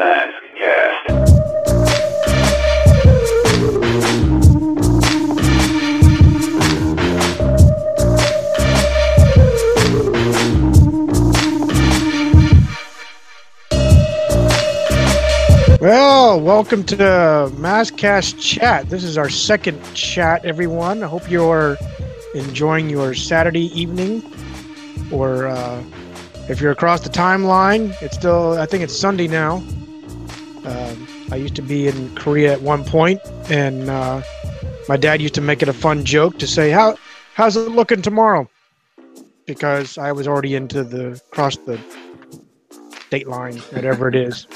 Mask Cast. Well, welcome to MASKast Chat. This is our second chat, everyone. I hope you're enjoying your Saturday evening, or uh, if you're across the timeline, it's still, I think it's Sunday now. Um I used to be in Korea at one point, and uh, my dad used to make it a fun joke to say, "How, how's it looking tomorrow?" Because I was already into the cross the state line, whatever it is.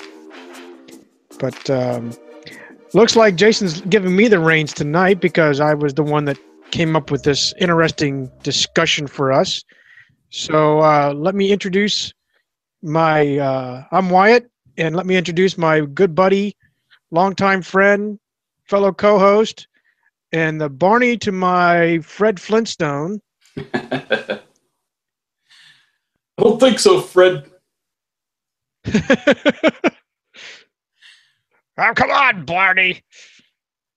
But um, looks like Jason's giving me the reins tonight because I was the one that came up with this interesting discussion for us. So uh, let me introduce my. Uh, I'm Wyatt, and let me introduce my good buddy, longtime friend, fellow co-host, and the Barney to my Fred Flintstone. I don't think so, Fred. oh, come on, Barney.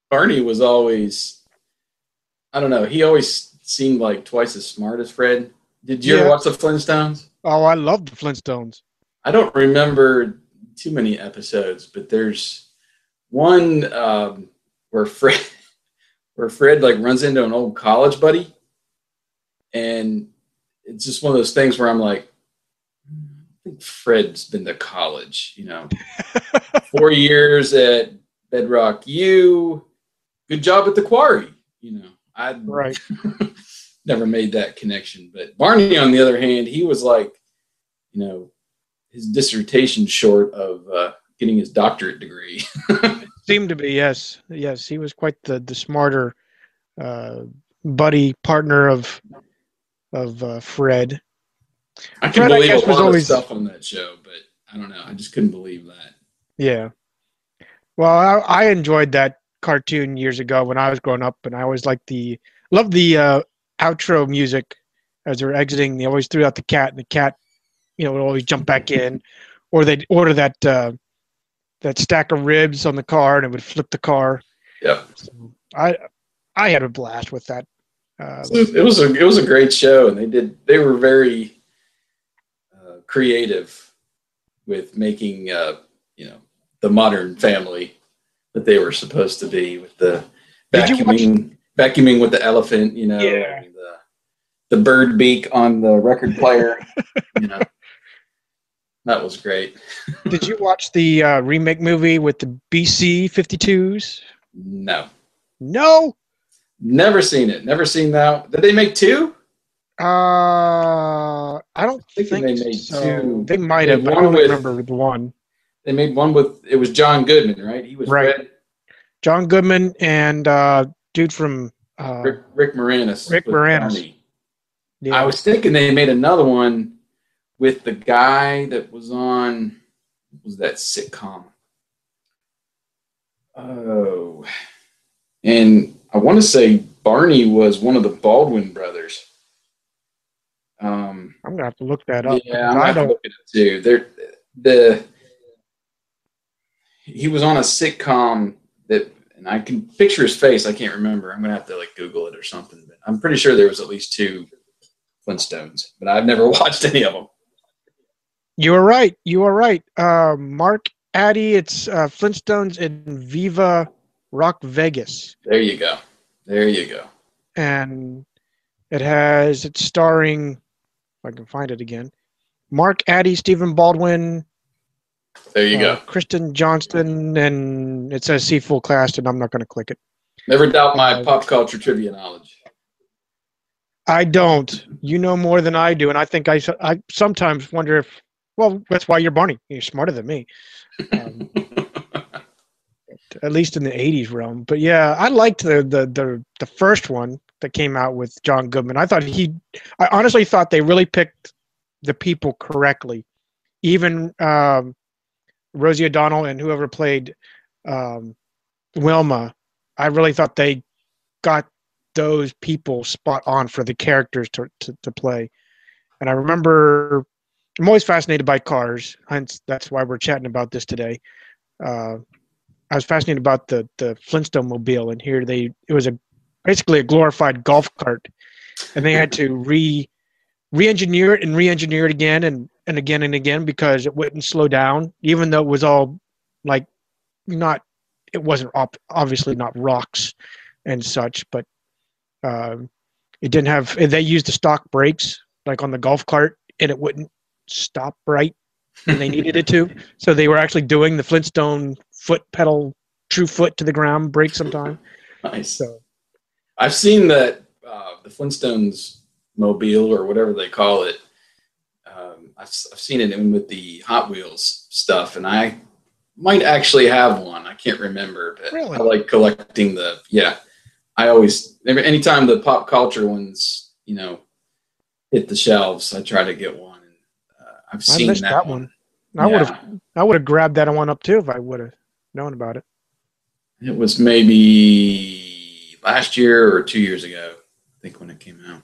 Barney was always, I don't know, he always seemed like twice as smart as Fred. Did you Yeah. ever watch the Flintstones? Oh, I love the Flintstones. I don't remember too many episodes, but there's one um, where Fred, where Fred like runs into an old college buddy, and it's just one of those things where I'm like, I think Fred's been to college, you know, four years at Bedrock U, good job at the quarry, you know. I Right. never made that connection. But Barney, on the other hand, he was like, you know, his dissertation short of uh, getting his doctorate degree. Seemed to be yes, yes. He was quite the the smarter uh, buddy partner of of uh, Fred. I can Fred, I believe guess, a was lot always- of stuff on that show, but I don't know. I just couldn't believe that. Yeah. Well, I, I enjoyed that cartoon years ago when I was growing up, and I always liked the loved the uh, outro music as they're exiting. They always threw out the cat, and the cat, you know, would always jump back in, or they'd order that uh, that stack of ribs on the car, and it would flip the car. Yep. So I I had a blast with that. Uh, It was a it was a great show, and they did they were very uh, creative with making uh, you know the modern family that they were supposed to be with the you watch- vacuuming vacuuming with the elephant, you know, Yeah. the the bird beak on the record player, you know. That was great. Did you watch the uh, remake movie with the BC 52s? No, No. never seen it. Never seen that. Did they make two? Uh, I don't think think, they made so. two. They might They have. but I don't with- remember the one. They made one with it was John Goodman, right? He was Right. Fred. John Goodman and uh, dude from uh, Rick, Rick Moranis. Rick Moranis. Yeah. I was thinking they made another one with the guy that was on what was that sitcom? Oh, and I want to say Barney was one of the Baldwin brothers. Um, I'm gonna have to look that up. yeah, I'm I gonna have to don't. look it up too. There, the he was on a sitcom that, and I can picture his face. I can't remember. I'm gonna have to like Google it or something. But I'm pretty sure there was at least two Flintstones, but I've never watched any of them. You are right. You are right. Uh, Mark Addy. It's uh, Flintstones in Viva Rock Vegas, There you go. There you go. and it has it's starring. If I can find it again. Mark Addy, Stephen Baldwin, There you uh, go. Kristen Johnston, and it says see full cast, and I'm not going to click it. Never doubt my uh, pop culture trivia knowledge. I don't. You know more than I do, and I think I, I sometimes wonder if. Well, that's why you're Barney. You're smarter than me, um, at least in the '80s realm. But yeah, I liked the the the the first one that came out with John Goodman. I thought he. I honestly thought they really picked the people correctly. Even um, Rosie O'Donnell and whoever played um, Wilma, I really thought they got those people spot on for the characters to, to, to play. And I remember I'm always fascinated by cars. Hence, that's why we're chatting about this today. Uh, I was fascinated about the the Flintstone mobile, and here they it was a basically a glorified golf cart, and they had to re re-engineer it and re-engineer it again and and again and again because it wouldn't slow down, even though it was all like not it wasn't op- obviously not rocks and such, but um, it didn't have. They used the stock brakes like on the golf cart, and it wouldn't stop right when they needed it to. So they were actually doing the Flintstone foot pedal, true foot to the ground brake sometime. Nice. So I've seen that uh, the Flintstones mobile or whatever they call it. Um, I've, I've seen it in with the Hot Wheels stuff, and I might actually have one. I can't remember, but Really? I like collecting the. Yeah, I always every anytime the pop culture ones, you know, hit the shelves, I try to get one. I've I seen missed that, that one. one. I would have I would have grabbed that one up too if I would have known about it. It was maybe last year or two years ago, I think, when it came out.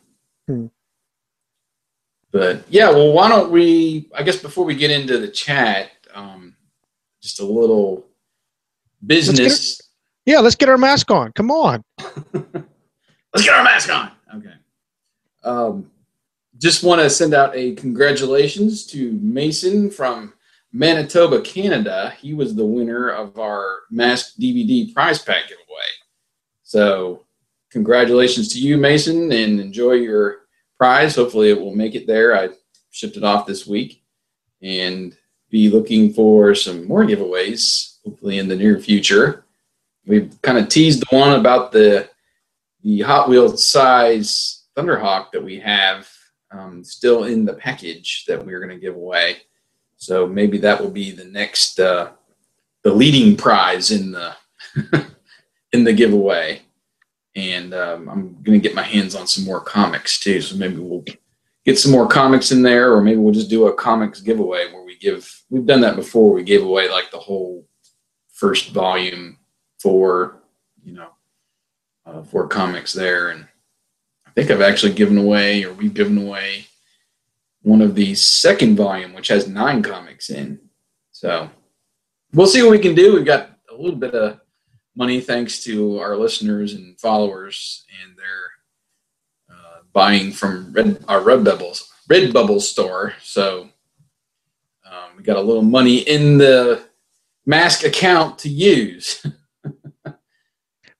Hmm. But yeah, well, why don't we? I guess before we get into the chat, um, just a little business. Yeah, let's get our mask on. Come on. Let's get our mask on. Okay. Um, just want to send out a congratulations to Mason from Manitoba, Canada. He was the winner of our Mask DVD prize pack giveaway. So, congratulations to you, Mason, and enjoy your prize. Hopefully, it will make it there. I shipped it off this week and be looking for some more giveaways, hopefully, in the near future. We've kind of teased the one about the the Hot Wheels size Thunderhawk that we have um, still in the package that we're going to give away. So maybe that will be the next uh, the leading prize in the in the giveaway. And um, I'm going to get my hands on some more comics too. So maybe we'll get some more comics in there, or maybe we'll just do a comics giveaway where we give. We've done that before. We gave away like the whole first volume for you know uh, for comics there, and think I've actually given away, or we've given away, one of the second volume, which has nine comics in. So we'll see what we can do. We've got a little bit of money thanks to our listeners and followers and their uh, buying from Red, our Red Bubbles Red Bubbles store. So um, we got a little money in the mask account to use.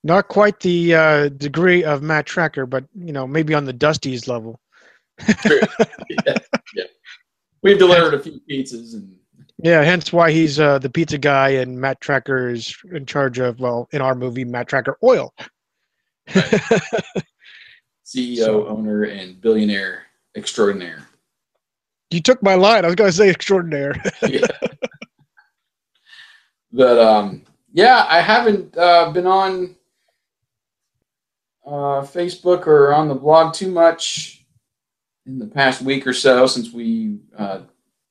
Not quite the uh, degree of Matt Trakker, but you know, maybe on the Dusty's level. yeah, yeah. We've delivered a few pizzas and Yeah, hence why he's uh, the pizza guy and Matt Trakker is in charge of, well, in our movie, Matt Trakker Oil. CEO, So- owner, and billionaire extraordinaire. You took my line. I was going to say extraordinaire. yeah. But um, yeah, I haven't uh, been on uh, Facebook or on the blog too much in the past week or so since we uh,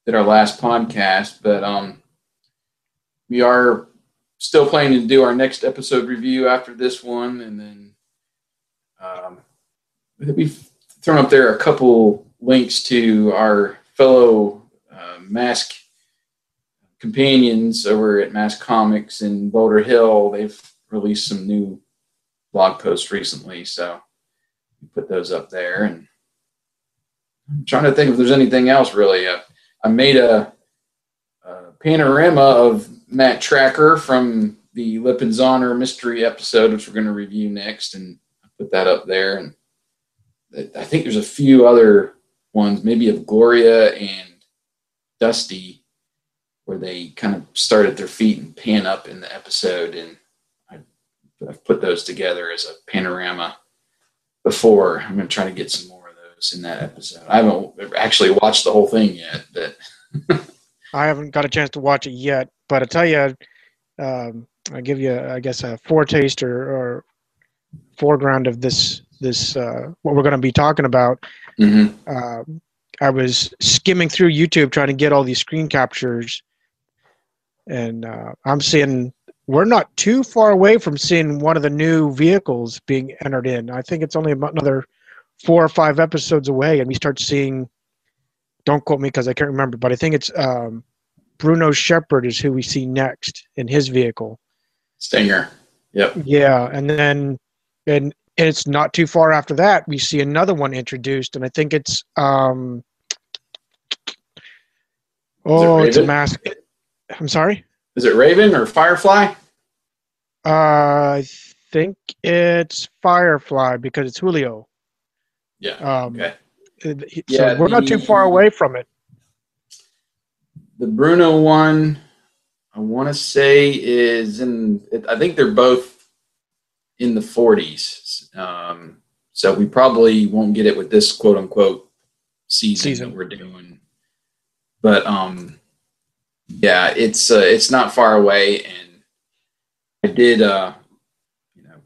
did our last podcast. But um, we are still planning to do our next episode review after this one, and then um, we've thrown up there a couple links to our fellow uh, mask companions over at Mask Comics in Boulder Hill. They've released some new blog post recently, so put those up there. And I'm trying to think if there's anything else really. Uh, I made a, a panorama of Matt Trakker from the Lippizaner mystery episode, which we're going to review next, and I put that up there. And I think there's a few other ones, maybe of Gloria and Dusty, where they kind of start at their feet and pan up in the episode. And I've put those together as a panorama before. I'm going to try to get some more of those in that episode. I haven't actually watched the whole thing yet, but I haven't got a chance to watch it yet, but I tell you, um, I give you, I guess, a foretaste or, or foreground of this this uh, what we're going to be talking about. mhm. Um, I was skimming through YouTube trying to get all these screen captures, and uh, I'm seeing we're not too far away from seeing one of the new vehicles being entered in. I think it's only about another four or five episodes away, and we start seeing don't quote me because I can't remember, but I think it's um, Bruno Sheppard is who we see next in his vehicle. Stinger. Yep. Yeah, and then and it's not too far after that we see another one introduced, and I think it's um oh it's a mask. I'm sorry. Is it Raven or Firefly? Uh, I think it's Firefly because it's Julio. Yeah. Um, Okay. Yeah, so we're not too far away from it. The Bruno one, I want to say is in. I think they're both in the 40s. Um, so we probably won't get it with this quote unquote season, Season. that we're doing. But um, yeah, it's uh, it's not far away, and I did uh, you know,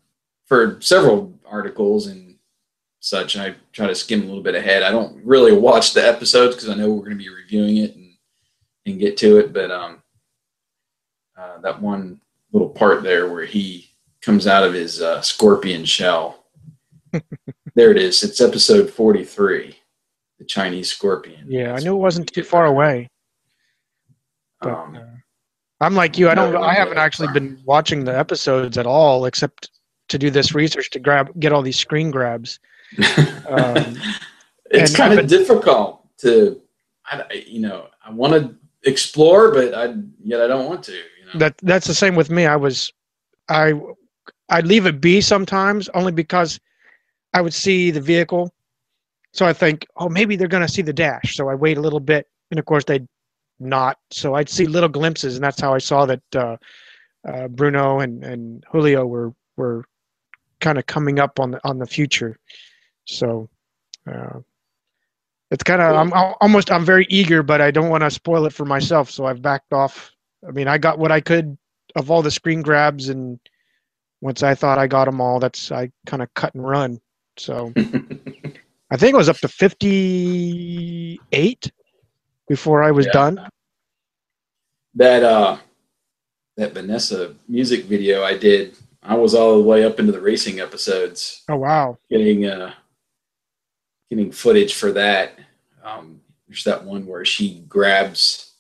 for several articles and such. I try to skim a little bit ahead. I don't really watch the episodes because I know we're going to be reviewing it and and get to it. But um, uh, that one little part there where he comes out of his uh, scorpion shell. there it is. It's episode forty-three, the Chinese scorpion. Yeah, I knew it wasn't too far away. But, Um, uh, I'm like you. I don't. No, I haven't actually been watching the episodes at all, except to do this research to grab get all these screen grabs. Um, it's kind of difficult to, I, I- you know, I want to explore, but I yet I don't want to. You know? that that's the same with me. I was, I, I leave it be sometimes only because I would see the vehicle, so I think, oh, maybe they're going to see the dash. So I wait a little bit, and of course they'd not. So I'd see little glimpses, and that's how I saw that uh, uh, Bruno and and Julio were were kind of coming up on the on the future. So. Uh, it's kind of I'm, I'm almost I'm very eager, but I don't want to spoil it for myself, so I've backed off I mean, I got what I could of all the screen grabs, and once I thought I got them all, that's I kind of cut and run. So I think it was up to fifty-eight before I was Yeah. done. that uh that Vanessa music video I did, I was all the way up into the racing episodes, Oh wow! getting uh getting footage for that. Um there's that one where she grabs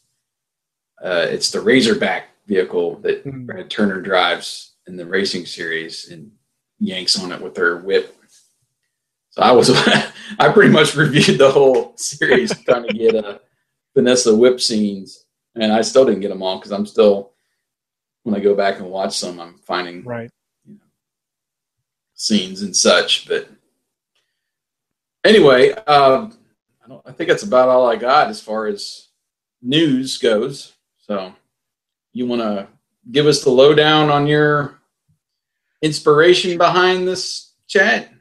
uh it's the Razorback vehicle that Mhm. Brad Turner drives in the racing series and yanks on it with her whip. So I was I pretty much reviewed the whole series trying to get uh Vanessa whip scenes and I still didn't get them all because I'm still when I go back and watch some, I'm finding Right. scenes and such. But anyway, um, I don't. I think that's about all I got as far as news goes. So you want to give us the lowdown on your inspiration behind this chat?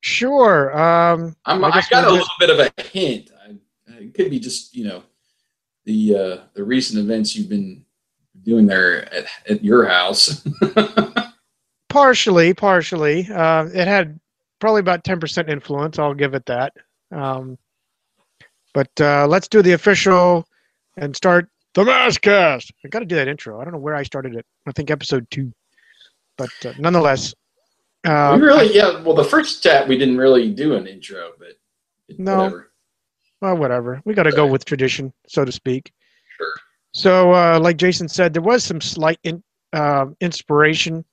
Sure. Um, I'm, I I, got a little bit of a hint. It could be just you know the uh, the recent events you've been doing there at, at your house. partially, partially. Uh, it had probably about ten percent influence. I'll give it that. Um, but uh, let's do the official and start the MASKast. I got to do that intro. I don't know where I started it. I think episode two. But uh, nonetheless, uh, we really, yeah. Well, the first chat we didn't really do an intro, but No. whatever. Well, whatever. We got to go with tradition, so to speak. Sure. So, uh, like Jason said, there was some slight in, uh, inspiration.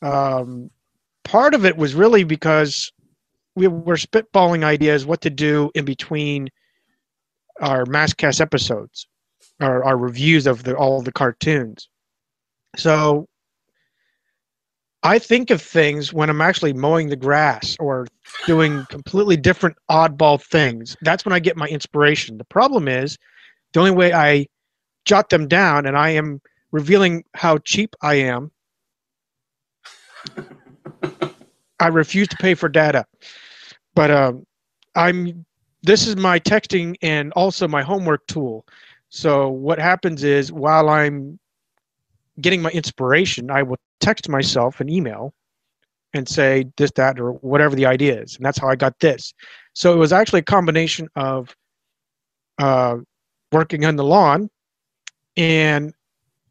Um, part of it was really because we were spitballing ideas what to do in between our MASKast episodes, our, our reviews of the, all the cartoons. So, I think of things when I'm actually mowing the grass or doing completely different oddball things. That's when I get my inspiration. The problem is the only way I jot them down and I am revealing how cheap I am. I refuse to pay for data. But um, I'm this is my texting and also my homework tool. So what happens is while I'm getting my inspiration, I will text myself an email and say this, that, or whatever the idea is. And that's how I got this. So it was actually a combination of uh, working on the lawn and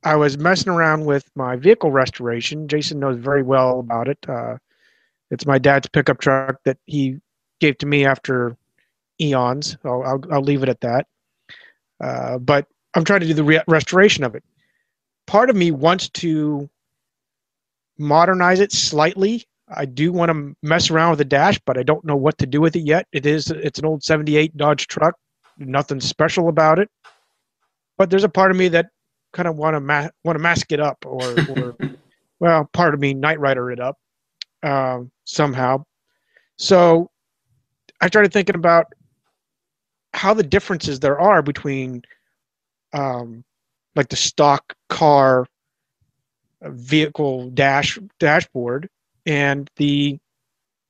I was messing around with my vehicle restoration. Jason knows very well about it. Uh, it's my dad's pickup truck that he gave to me after eons. I'll, I'll, I'll leave it at that. Uh, but I'm trying to do the re- restoration of it. Part of me wants to modernize it slightly. I do want to mess around with the dash, but I don't know what to do with it yet. It is it's an old 78 Dodge truck. Nothing special about it. But there's a part of me that kind of want to ma- want to mask it up or, or well, part of me Knight Rider it up um, somehow. So I started thinking about how the differences there are between um, like the stock car vehicle dash dashboard and the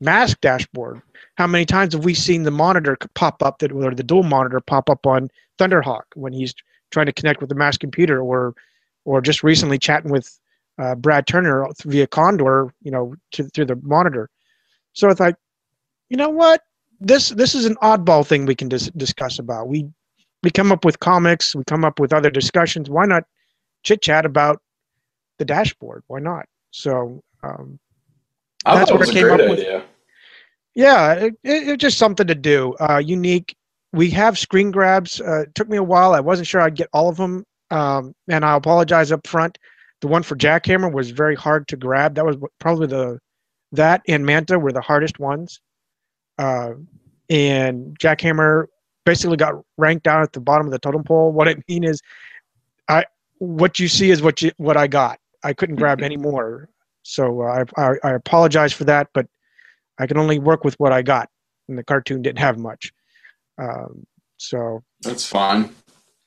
mask dashboard. How many times have we seen the monitor pop up that or the dual monitor pop up on Thunderhawk when he's trying to connect with the mask computer or or just recently chatting with uh, Brad Turner via Condor, you know, to, through the monitor. So it's like, you know what? This this is an oddball thing we can dis- discuss about. We we come up with comics, we come up with other discussions. Why not chit chat about the dashboard? Why not? So um, I That's what it was I came up with. idea. yeah, it, it, it's just something to do. Uh, unique. We have screen grabs. Uh, it took me a while. I wasn't sure I'd get all of them, um, and I apologize up front. The one for Jackhammer was very hard to grab. That was probably the that and Manta were the hardest ones. Uh, and Jackhammer basically got ranked down at the bottom of the totem pole. What I mean is, I what you see is what you what I got. I couldn't grab any more, so uh, I, I I apologize for that, but I can only work with what I got, and the cartoon didn't have much. Um, so That's fine.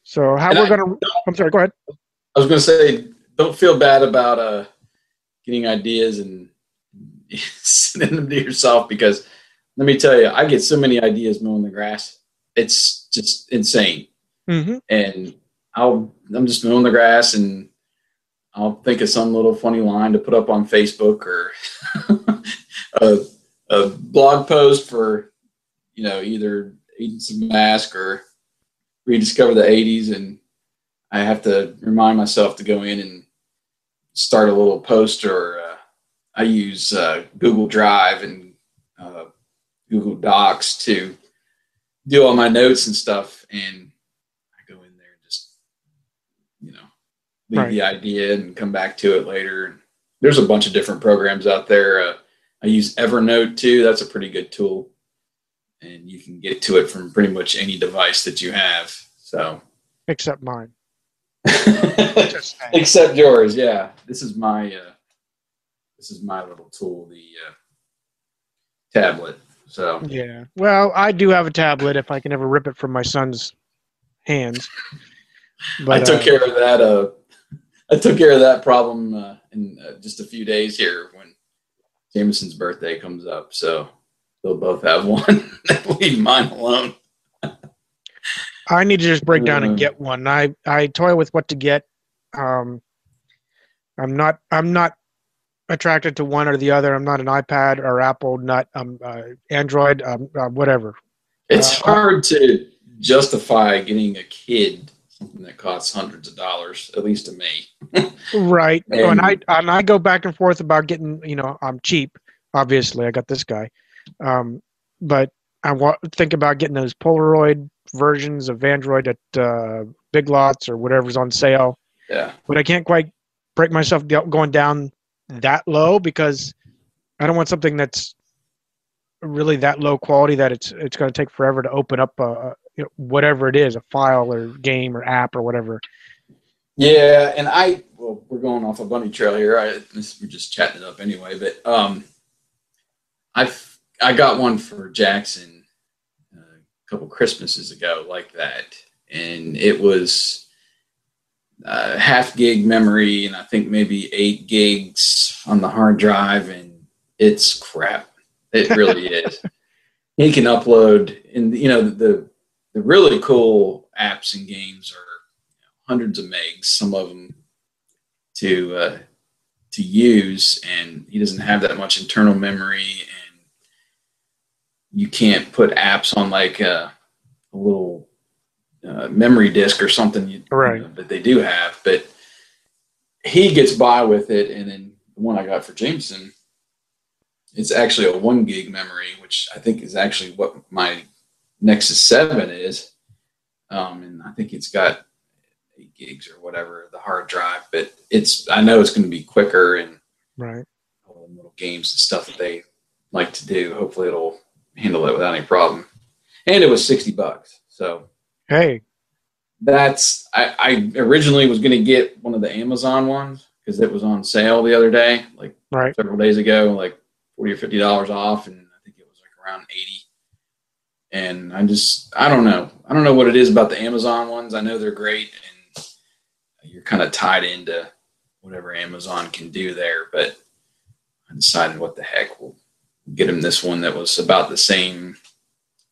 so how And we're I- gonna? I'm sorry. Go ahead. I was going to say, don't feel bad about uh, getting ideas and sending them to yourself because let me tell you, I get so many ideas mowing the grass. It's just insane. Mm-hmm. And I'll I'm just mowing the grass and I'll think of some little funny line to put up on Facebook or a, a blog post for you know either eating some Mask or rediscover the 80s and I have to remind myself to go in and start a little post or uh, I use uh, Google Drive and uh, Google Docs to do all my notes and stuff. And I go in there and just you know leave Right. the idea and come back to it later. There's a bunch of different programs out there. Uh, I use Evernote too. That's a pretty good tool, and you can get to it from pretty much any device that you have. So, Except mine. Except yours, yeah. This is my uh, this is my little tool, the uh, tablet. So Yeah. Well, I do have a tablet if I can ever rip it from my son's hands. I took uh, care of that. Uh, I took care of that problem uh, in uh, just a few days here when Jameson's birthday comes up. So they'll both have one. Leave mine alone. I need to just break down and Uh. get one. I I toy with what to get. Um, I'm not I'm not attracted to one or the other. I'm not an iPad or Apple nut. I'm uh, Android. Um, uh, whatever. It's Uh, hard to justify getting a kid something that costs hundreds of dollars, at least to me. Right. And- and I and I go back and forth about getting. You know, I'm cheap. Obviously, I got this guy. Um, but I wa- think about getting those Polaroid versions of Android at uh, Big Lots or whatever's on sale. Yeah. but I can't quite break myself going down that low because I don't want something that's really that low quality that it's it's going to take forever to open up a, you know, whatever it is, a file or game or app or whatever. Yeah, and I well, we're going off a bunny trail here. I this, we're just chatting it up anyway, but um, I've I got one for Jackson uh, a couple Christmases ago, like that, and it was uh, half gig memory, and I think maybe eight gigs on the hard drive, and it's crap. It really is. He can upload, and you know the the really cool apps and games are hundreds of megs, some of them to uh, to use, and he doesn't have that much internal memory, and you can't put apps on like a, a little uh, memory disk or something you, Right. you know, that they do have, but he gets by with it, and then the one I got for Jameson, it's actually a one gig memory, which I think is actually what my Nexus Seven is, um, and I think it's got eight gigs or whatever the hard drive. But it's I know it's going to be quicker and Right. all the little games and stuff that they like to do. Hopefully, it'll handle it without any problem. And it was sixty bucks, so Hey. that's I, I originally was going to get one of the Amazon ones because it was on sale the other day, like Right. several days ago, like forty or fifty dollars off, and I think it was like around eighty. And I just I don't know I don't know what it is about the Amazon ones. I know they're great, and you're kind of tied into whatever Amazon can do there. But I decided, what the heck, we'll get him this one that was about the same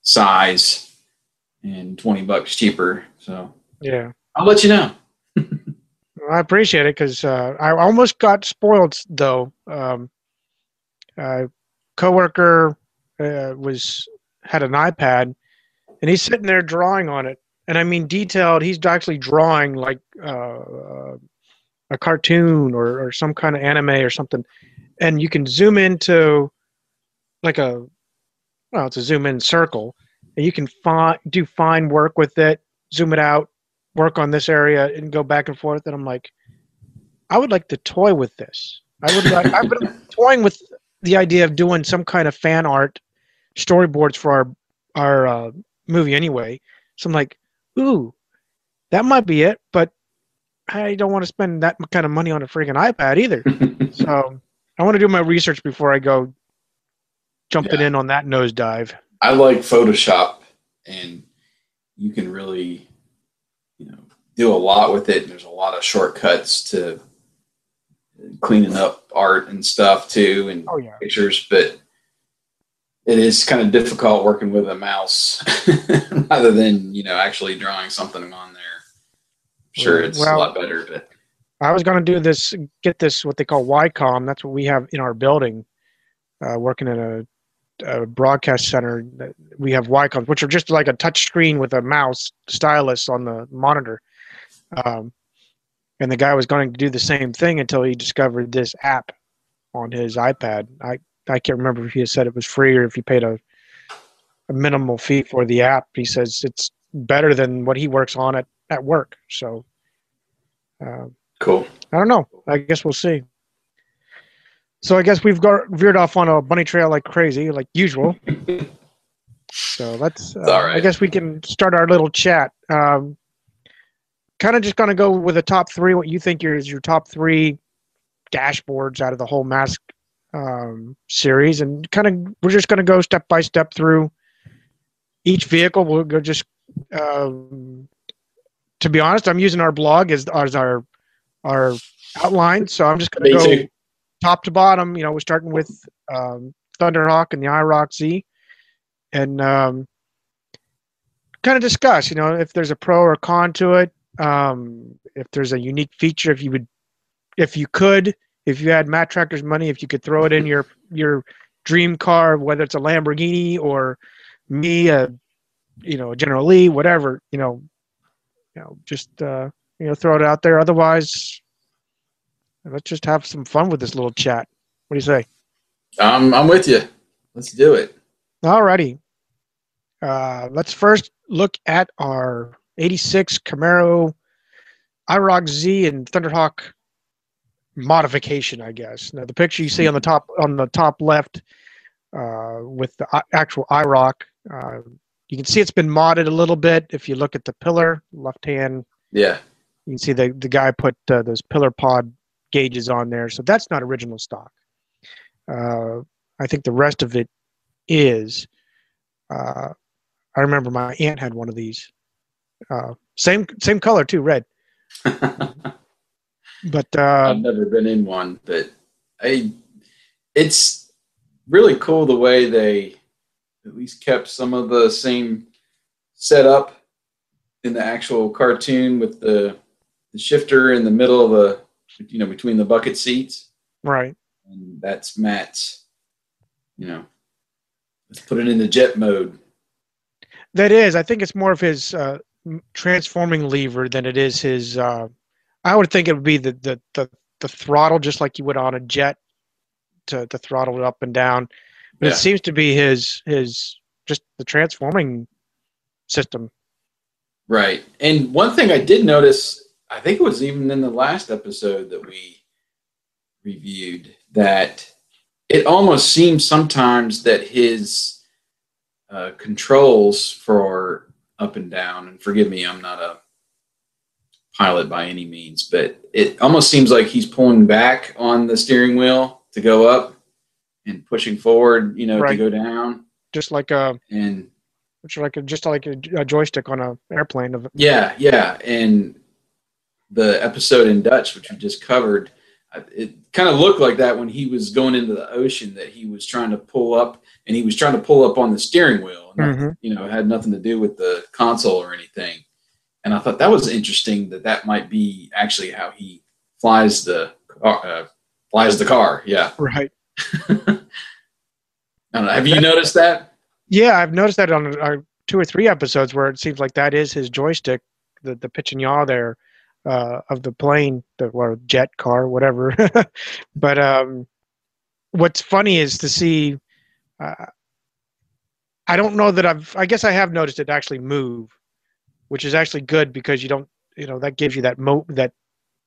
size and twenty bucks cheaper. So Yeah. I'll let you know. I appreciate it because uh, I almost got spoiled though. Um, a coworker uh, was had an iPad, and he's sitting there drawing on it, and I mean detailed. He's actually drawing like uh, uh, a cartoon or, or some kind of anime or something, and you can zoom into like a well, it's a zoom in circle, and you can do fine work with it. Zoom it out, work on this area and go back and forth. And I'm like, I would like to toy with this. I would like, I've been toying with the idea of doing some kind of fan art storyboards for our, our uh, movie anyway. So I'm like, ooh, that might be it, but I don't want to spend that kind of money on a freaking iPad either. so I want to do my research before I go jumping Yeah. in on that nosedive. I like Photoshop, and you can really, you know, do a lot with it. And There's a lot of shortcuts to cleaning up art and stuff too, and Oh yeah. pictures. But it is kind of difficult working with a mouse rather than you know actually drawing something on there. Sure, it's Well- a lot better, but I was going to do this, get this what they call Wacom. That's what we have in our building. Uh, working in a, a broadcast center, we have Wacoms, which are just like a touch screen with a mouse stylus on the monitor. Um, and the guy was going to do the same thing until he discovered this app on his iPad. I I can't remember if he said it was free or if he paid a a minimal fee for the app. He says it's better than what he works on at at work. So. Uh, cool. I don't know. I guess we'll see. So I guess we've got veered off on a bunny trail like crazy, like usual. so let's. Uh, all right. I guess we can start our little chat. Um, kind of just gonna go with the top three. What you think is your top three dashboards out of the whole mask um, series, and kind of we're just gonna go step by step through each vehicle. We'll go just. Um, to be honest, I'm using our blog as as our our outline. So I'm just going to go too. top to bottom. You know, we're starting with um, Thunderhawk and the IROC Z, and um, kind of discuss. You know, if there's a pro or con to it. Um, if there's a unique feature, if you would, if you could, if you had Matt Trakker's money, if you could throw it in your your dream car, whether it's a Lamborghini or me, a you know, a General Lee, whatever, you know, you know, just uh, you know, throw it out there. Otherwise, let's just have some fun with this little chat. What do you say? I'm I'm with you. Let's do it. Alrighty. Uh, let's first look at our 86 Camaro IROC Z and Thunderhawk modification, I guess. Now, the picture you see on the top on the top left uh, with the actual IROC, uh, you can see it's been modded a little bit. If you look at the pillar, left hand Yeah. you can see the, the guy put uh, those pillar pod gauges on there. So that's not original stock. Uh, I think the rest of it is. Uh, I remember my aunt had one of these. Uh, same same color too, red. But uh, I've never been in one, but I it's really cool the way they at least kept some of the same setup in the actual cartoon with the the shifter in the middle of the you know between the bucket seats right, and that's Matt's you know let's put it into jet mode that is. I think it's more of his uh, transforming lever than it is his. Uh, I would think it would be the, the the the throttle, just like you would on a jet, to to throttle it up and down. But Yeah. it seems to be his his just the transforming system. Right. And one thing I did notice, I think it was even in the last episode that we reviewed, that it almost seems sometimes that his uh, controls for up and down, and forgive me, I'm not a pilot by any means, but it almost seems like he's pulling back on the steering wheel to go up and pushing forward, you know, Right. to go down. Just like a, And which like a, just like a, a joystick on an airplane. Of Yeah, yeah, and the episode in Dutch, which we just covered, it kind of looked like that when he was going into the ocean. That he was trying to pull up, and he was trying to pull up on the steering wheel. Mhm. You know, it had nothing to do with the console or anything. And I thought that was interesting. That that might be actually how he flies the car, uh, flies the car. Yeah, Right. I don't know. Have you noticed that? Yeah, I've noticed that on uh, two or three episodes where it seems like that is his joystick, the the pitch and yaw there uh, of the plane, the or jet car, whatever. but um, what's funny is to see. Uh, I don't know that I've. I guess I have noticed it actually move, which is actually good because you don't. You know that gives you that mo that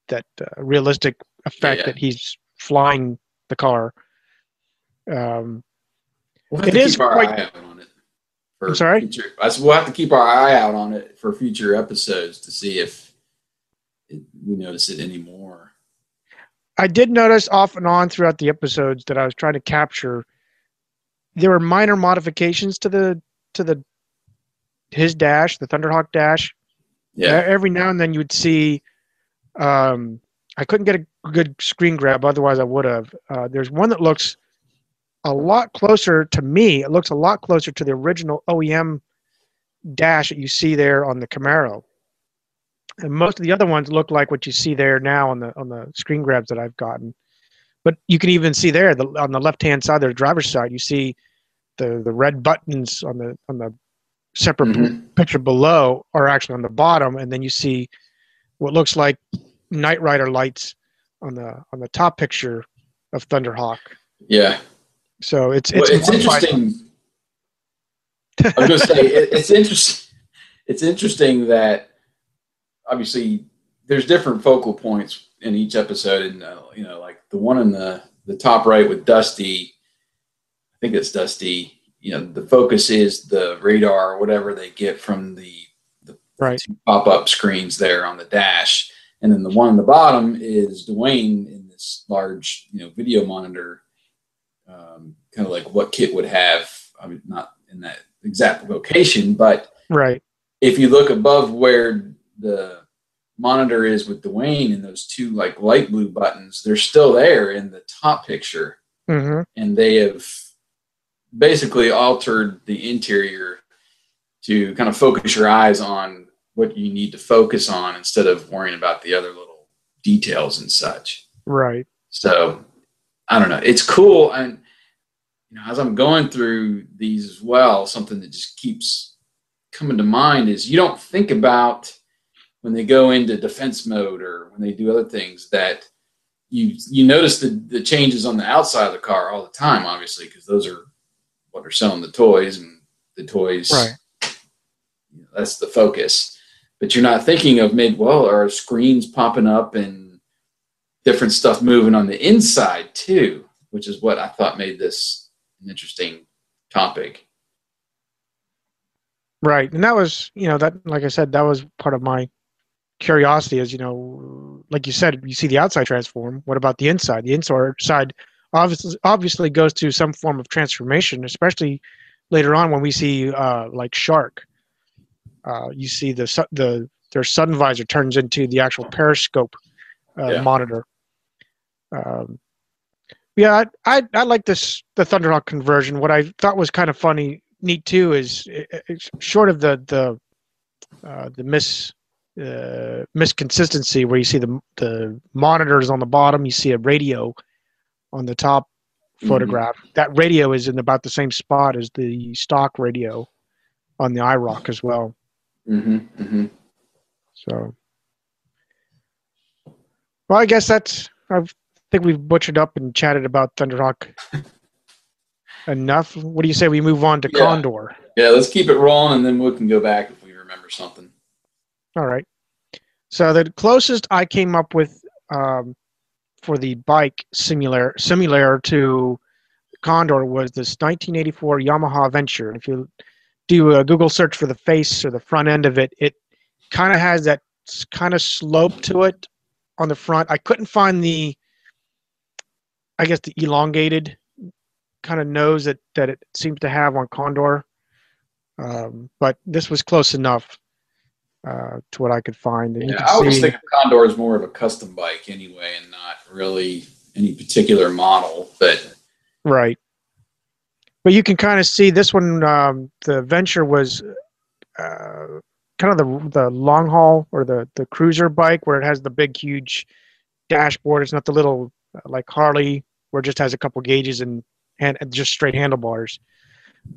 that uh, realistic effect Yeah. that he's flying the car. Um, We'll It is quite- on it. For I'm sorry? Future, I said we'll have to keep our eye out on it for future episodes to see if it, we notice it anymore. I did notice off and on throughout the episodes that I was trying to capture. There were minor modifications to the to the his dash, the Thunderhawk dash. Yeah, Every now and then you would see. Um, I couldn't get a good screen grab, otherwise I would have. Uh, there's one that looks a lot closer to me. It looks a lot closer to the original OEM dash that you see there on the Camaro. And most of the other ones look like what you see there now on the on the screen grabs that I've gotten. But you can even see there the, on the left hand side, the driver's side, you see the the red buttons on the on the separate Mhm. picture below are actually on the bottom, and then you see what looks like Knight Rider lights on the on the top picture of Thunderhawk. yeah. So it's Well, it's, it's interesting. I was going to say it, it's interesting. It's interesting that obviously there's different focal points in each episode, and uh, you know, like the one in the the top right with Dusty. I think it's Dusty. You know, the focus is the radar or whatever they get from the Right. pop-up screens there on the dash, and then the one on the bottom is Dwayne in this large, you know, video monitor, um, kind of like what KITT would have. I mean, not in that exact location, but right. if you look above where the monitor is with Dwayne and those two like light blue buttons, they're still there in the top picture, hmm and they have basically altered the interior to kind of focus your eyes on what you need to focus on instead of worrying about the other little details and such. Right. So I don't know. It's cool. And you know, as I'm going through these as well, something that just keeps coming to mind is you don't think about when they go into defense mode or when they do other things that you you notice the, the changes on the outside of the car all the time, obviously, because those are what are selling the toys and the toys Right. you know, that's the focus. But you're not thinking of maybe well, are screens popping up and different stuff moving on the inside too, which is what I thought made this an interesting topic. Right. And that was, you know, that like I said, that was part of my curiosity is, you know, like you said, you see the outside transform. What about the inside? The inside obviously obviously goes through some form of transformation, especially later on when we see uh, like Shark. Uh, you see the the their sun visor turns into the actual periscope uh, Yeah. monitor. Um, yeah, I, I I like this the Thunderhawk conversion. What I thought was kind of funny, neat too, is it, it's short of the the uh, the mis uh, misconsistency where you see the the monitors on the bottom, you see a radio on the top Mhm. photograph. That radio is in about the same spot as the stock radio on the IROC as well. Mm-hmm, mm-hmm. So, well, I guess that's. I think we've butchered up and chatted about Thunderhawk enough? What do you say we move on to Yeah. Condor? Yeah, let's keep it rolling, and then we can go back if we remember something. All right. So the closest I came up with um, for the bike similar similar to Condor was this 1984 Yamaha Venture. If you do a Google search for the face or the front end of it, it kind of has that kind of slope to it on the front. I couldn't find the, I guess the elongated kind of nose that that it seems to have on Condor, um, but this was close enough uh, to what I could find. And you Yeah, I always see- think of Condor as more of a custom bike anyway, and not really any particular model. But Right. But you can kind of see this one. Um, the Venture was uh, kind of the the long haul or the the cruiser bike where it has the big huge dashboard. It's not the little uh, like Harley where it just has a couple gauges and and and just straight handlebars.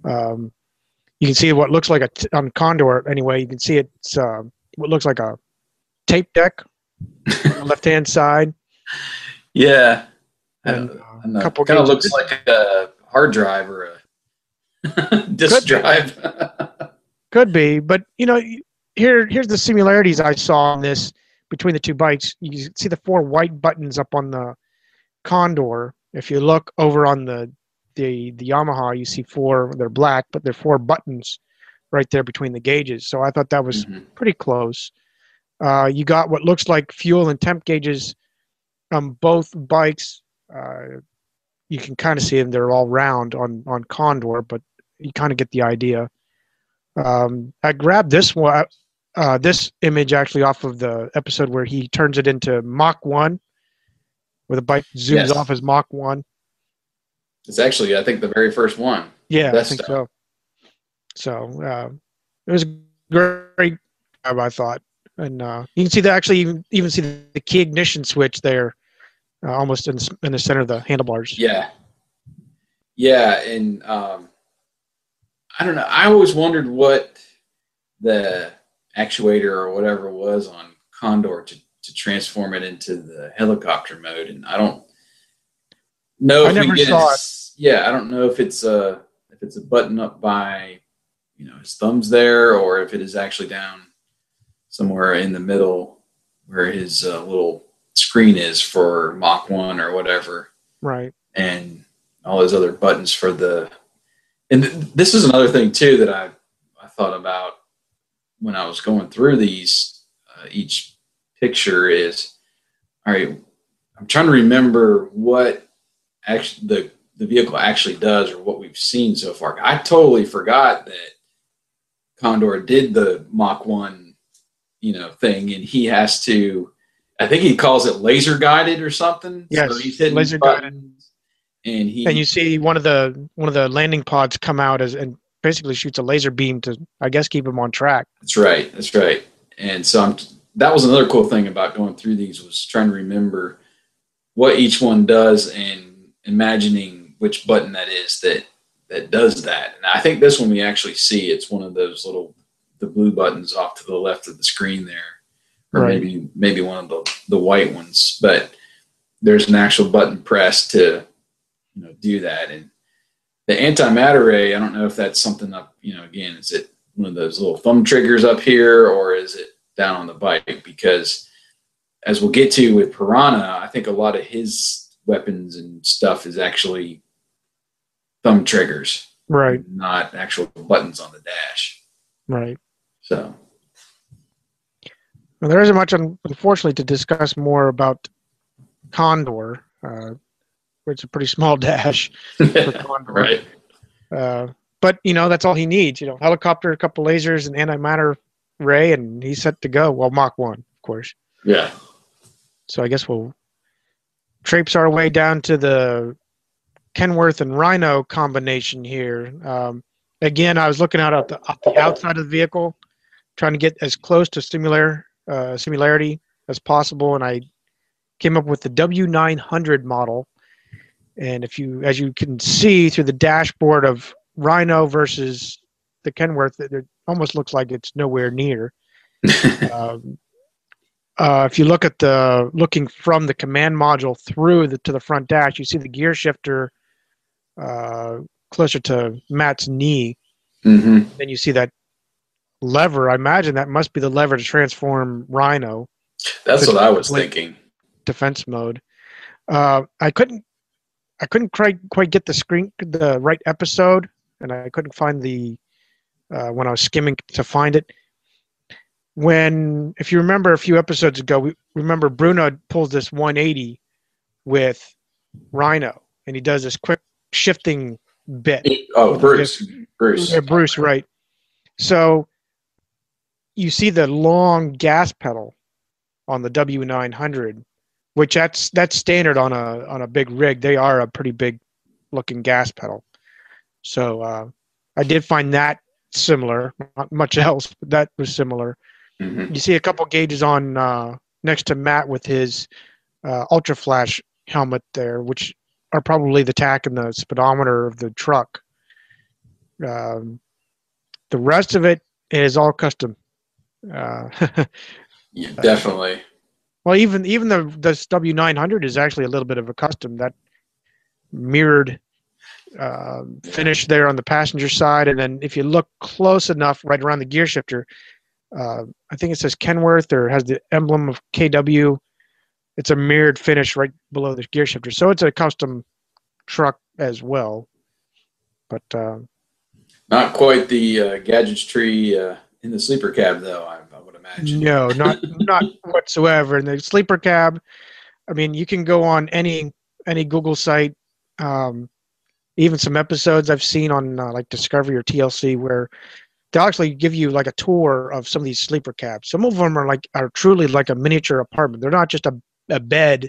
Um, you can see what looks like a t- on Condor anyway. You can see it's uh, what looks like a tape deck on the left hand side. yeah, And, uh, don't couple kind of looks like a hard drive or a be. drive. Could be, but you know, here here's the similarities I saw on this between the two bikes. You see the four white buttons up on the Condor. If you look over on the the the Yamaha, you see four. They're black, but they're four buttons right there between the gauges. So I thought that was Mhm. pretty close. Uh, you got what looks like fuel and temp gauges on both bikes. Uh, you can kind of see them; they're all round on on Condor, but you kind of get the idea. Um, I grabbed this one, uh, this image actually off of the episode where he turns it into Mach One, where the bike zooms Yes. off as Mach One. It's actually, I think, the very first one. Yeah, I think style. so. So uh, it was a great job, I thought, and uh, you can see the actually even, even see the key ignition switch there, uh, almost in, in the center of the handlebars. Yeah, yeah, and um, I don't know. I always wondered what the actuator or whatever was on Condor to to transform it into the helicopter mode, and I don't know I if we get saw his- Yeah, I don't know if it's a if it's a button up by you know his thumbs there, or if it is actually down somewhere in the middle where his uh, little screen is for Mach One or whatever Right. and all those other buttons for the and th- this is another thing too that I I thought about when I was going through these uh, each picture is all right I'm trying to remember what actually the the vehicle actually does or what we've seen so far I totally forgot that Condor did the Mach 1 you know thing and he has to I think he calls it laser guided or something Yes, he's hitting laser buttons, and he And you see one of the one of the landing pods come out as and basically shoots a laser beam to I guess keep him on track. That's right. That's right. And so I'm, that was another cool thing about going through these was trying to remember what each one does and imagining which button that is that that does that. And I think this one we actually see it's one of those little the blue buttons off to the left of the screen there, or Right. maybe maybe one of the the white ones. But there's an actual button press to you know do that and the antimatter ray i don't know if that's something up you know again is it one of those little thumb triggers up here or is it down on the bike because as we'll get to with piranha i think a lot of his weapons and stuff is actually thumb triggers Right. not actual buttons on the dash Right. so Well, there isn't much, unfortunately, to discuss more about Condor. Uh, it's a pretty small dash for Condor. right Uh, but you know that's all he needs. You know, helicopter, a couple lasers, and antimatter ray, and he's set to go. Well, Mach one, of course. yeah So I guess we'll traipse our way down to the Kenworth and Rhino combination here. Um, again, I was looking out at the, at the outside of the vehicle, trying to get as close to similar uh, similarity as possible, and I came up with the W900 model. And if you, as you can see through the dashboard of Rhino versus the Kenworth, it, it almost looks like it's nowhere near. um, uh, if you look at the looking from the command module through the, to the front dash, you see the gear shifter uh, closer to Matt's knee. hmm Then you see that lever. I imagine that must be the lever to transform Rhino That's what I was thinking. defense mode. Uh, I couldn't, I couldn't quite quite get the screen the right episode, and I couldn't find the uh, when I was skimming to find it. When, if you remember a few episodes ago, we remember Bruno pulls this 180 with Rhino, and he does this quick shifting bit. Oh, Bruce. Bruce. Yeah, Bruce, right. So you see the long gas pedal on the W900, which that's that's standard on a on a big rig. They are a pretty big looking gas pedal. So uh, I did find that similar. Not much else, but that was similar. Hmm You see a couple gauges on uh, next to Matt with his uh, ultra flash helmet there, which are probably the tach and the speedometer of the truck. Um, the rest of it is all custom. Uh, Yeah, definitely. well, even even the this W nine hundred is actually a little bit of a custom that mirrored uh, finish there on the passenger side, and then if you look close enough, right around the gear shifter, uh, I think it says Kenworth or has the emblem of KW. It's a mirrored finish right below the gear shifter, so it's a custom truck as well. But uh, Not quite the uh, gadgetry uh, in the sleeper cab, though. I, I would imagine. No, not not whatsoever. In the sleeper cab, I mean, you can go on any any Google site, um, even some episodes I've seen on uh, like Discovery or TLC where they'll actually give you like a tour of some of these sleeper cabs. Some of them are like are truly like a miniature apartment. They're not just a, a bed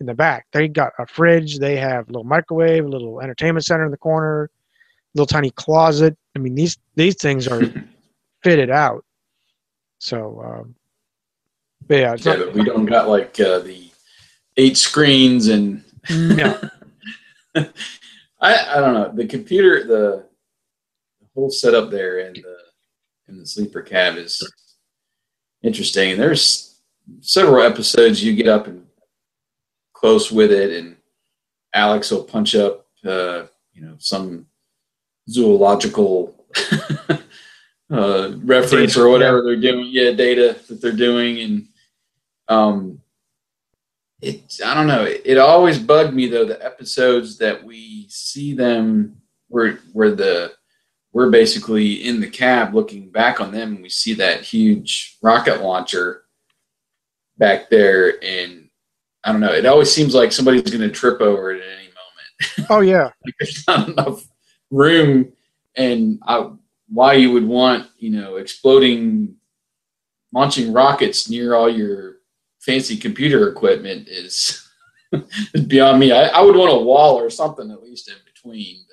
in the back. They got a fridge. They have a little microwave, a little entertainment center in the corner, little tiny closet. I mean, these these things are fitted out. So, um, but yeah, Yeah, but we don't got like uh, the eight screens and no, I, I don't know the computer the whole setup there in the in the sleeper cab is interesting. And there's several episodes you get up and close with it and Alex will punch up uh, you know some zoological uh, reference Data, or whatever they're doing. Yeah data that they're doing. And um it I don't know. It, it always bugged me though the episodes that we see them where where the we're basically in the cab looking back on them and we see that huge rocket launcher back there and I don't know. It always seems like somebody's going to trip over it at any moment. oh yeah, like there's not enough room and I, why you would want you know exploding launching rockets near all your fancy computer equipment is, beyond me I, I would want a wall or something at least in between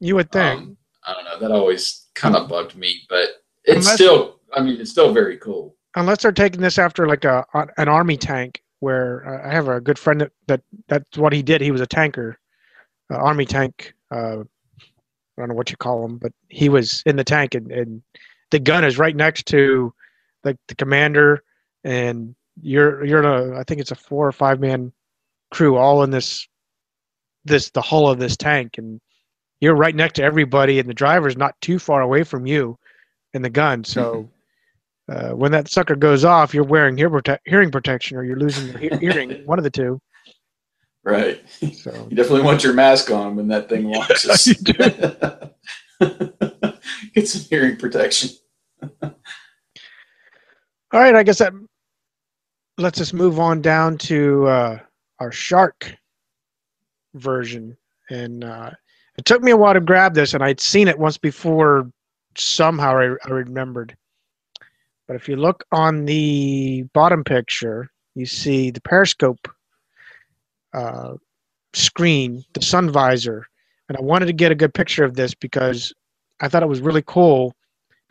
you would think. um, i don't know that always kind of bugged me but it's Unless- still i mean it's still very cool Unless they're taking this after like a an army tank, where uh, I have a good friend that, that that's what he did. He was a tanker, uh, army tank. Uh, I don't know what you call him, but he was in the tank, and, and the gun is right next to like the commander, and you're you're in a I think it's a four or five man crew all in this this the hull of this tank, and you're right next to everybody, and the driver's not too far away from you, and the gun. So uh, when that sucker goes off, you're wearing prote- hearing protection, or you're losing your he- hearing. One of the two. right So you definitely want your mask on when that thing launches you get some hearing protection All right, I guess that lets us move on down to uh, our shark version. And uh, it took me a while to grab this, and I'd seen it once before. Somehow I, I remembered. But if you look on the bottom picture, you see the periscope uh, screen, the sun visor. And I wanted to get a good picture of this because I thought it was really cool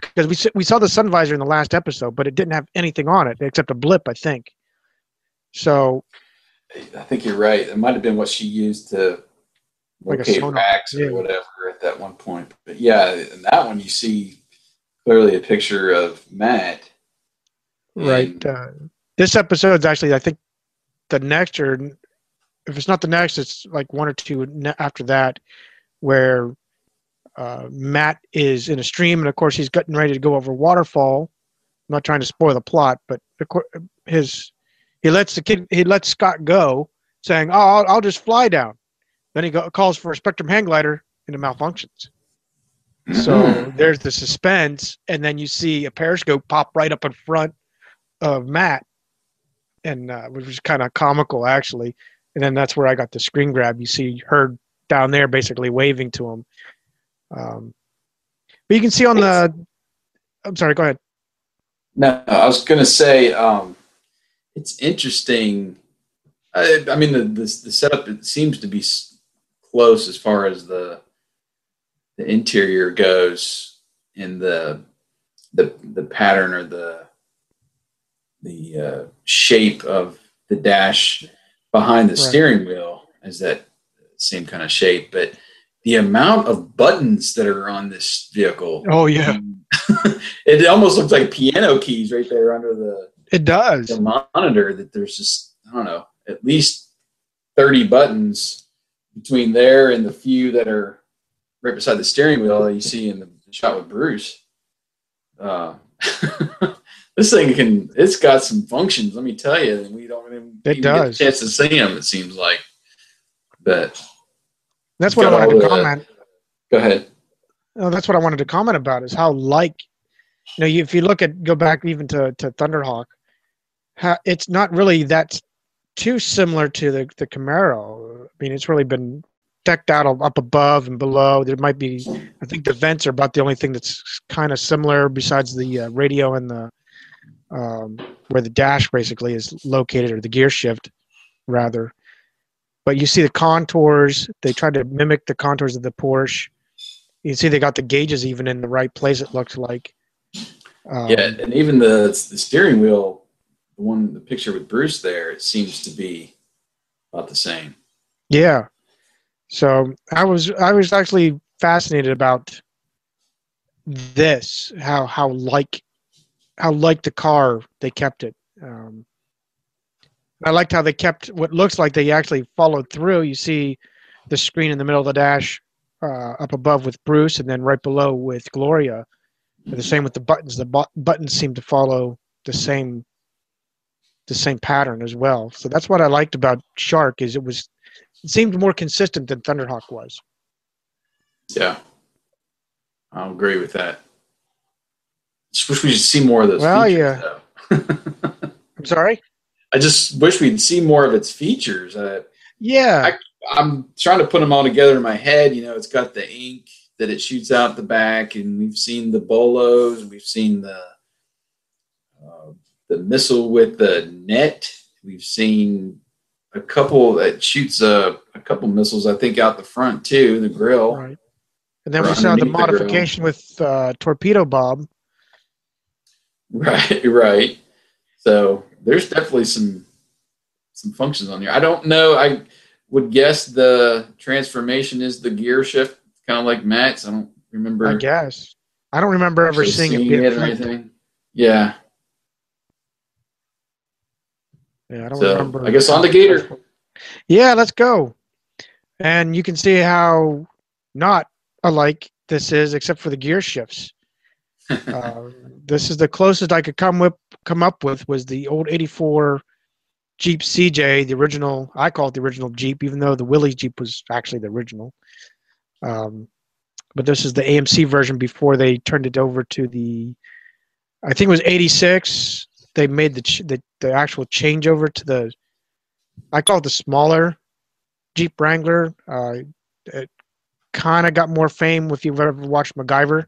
because we we saw the sun visor in the last episode, but it didn't have anything on it except a blip, I think. So I think you're right. It might have been what she used to Like a sonar, racks yeah. or whatever at that one point. But yeah, in that one you see clearly a picture of Matt. right, uh, this episode's actually I think the next or if it's not the next, it's like one or two after that, where uh, Matt is in a stream, and of course he's getting ready to go over waterfall. I'm not trying to spoil the plot, but his he lets the kid he lets Scott go, saying, "Oh, I'll, I'll just fly down." Then he go, calls for a Spectrum hang glider, and it malfunctions. So there's the suspense, and then you see a periscope pop right up in front of Matt, and uh, which was kind of comical actually. And then that's where I got the screen grab. You see her down there basically waving to him. Um, but you can see on the. I'm sorry. Go ahead. No, I was going to say um, it's interesting. I, I mean, the, the the setup it seems to be s- close as far as the the interior goes, in the the the pattern or the the uh, shape of the dash behind the Right. steering wheel is that same kind of shape, but the amount of buttons that are on this vehicle Oh yeah, it almost looks like piano keys right there under the, it does. the monitor that there's just i don't know at least 30 buttons between there and the few that are right beside the steering wheel that you see in the shot with bruce uh, this thing can it's got some functions let me tell you and we don't even, It does. get a chance to see them it seems like but That's what I wanted to comment. go ahead Oh, that's what I wanted to comment about is how like, you know, if you look at go back even to to Thunderhawk, how, it's not really that too similar to the the Camaro. Mean, it's really been decked out up above and below. There might be, I think the vents are about the only thing that's kind of similar besides the uh, radio and the um, where the dash basically is located or the gear shift rather. But you see the contours. They tried to mimic the contours of the Porsche. You see they got the gauges even in the right place. It looks like. Um, yeah, and even the the steering wheel, the one the picture with Bruce there, it seems to be about the same. Yeah. So I was I was actually fascinated about this how how like how like the car they kept it. Um, I liked how they kept what looks like they actually followed through. You see the screen in the middle of the dash uh, up above with Bruce, and then right below with Gloria. And the same with the buttons. The bu- buttons seem to follow the same the same pattern as well. So that's what I liked about Shark is it was seemed more consistent than Thunderhawk was. Yeah, I'll agree with that. Just wish we could see more of those. Well, features, yeah. I'm sorry. I just wish we'd see more of its features. I, Yeah, I'm trying to put them all together in my head. You know, it's got the ink that it shoots out the back, and we've seen the bolos, and we've seen the uh, the missile with the net. We've seen a couple that shoots a, a couple missiles, I think, out the front too. The grill, right. And then we saw the underneath the modification with uh, Torpedo Bob. right, right. So there's definitely some some functions on here. I don't know. I would guess the transformation is the gear shift, kind of like Max. I don't remember. I guess. I don't remember ever seeing, seeing it it or anything. Yeah. Yeah, I don't So, remember. I guess on the Gator. Yeah, let's go. And you can see how not alike this is, except for the gear shifts. uh, this is the closest I could come with come up with was the old '84 Jeep CJ, the original. I call it the original Jeep, even though the Willys Jeep was actually the original. Um, but this is the AMC version before they turned it over to the. I think it was '86. They made the, ch- the the actual changeover to the. I call it the smaller Jeep Wrangler. Uh, it kind of got more fame if you've ever watched MacGyver.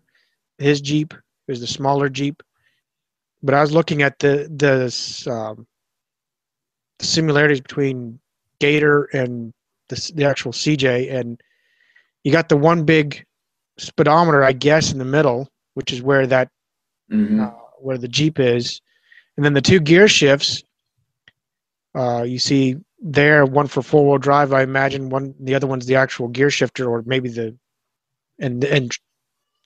His Jeep is the smaller Jeep. But I was looking at the the, um, the similarities between Gator and the, the actual CJ, and you got the one big speedometer, I guess, in the middle, which is where that Mhm. uh, where the Jeep is, and then the two gear shifts. Uh, you see there one for four wheel drive, I imagine. One the other one's the actual gear shifter, or maybe the and in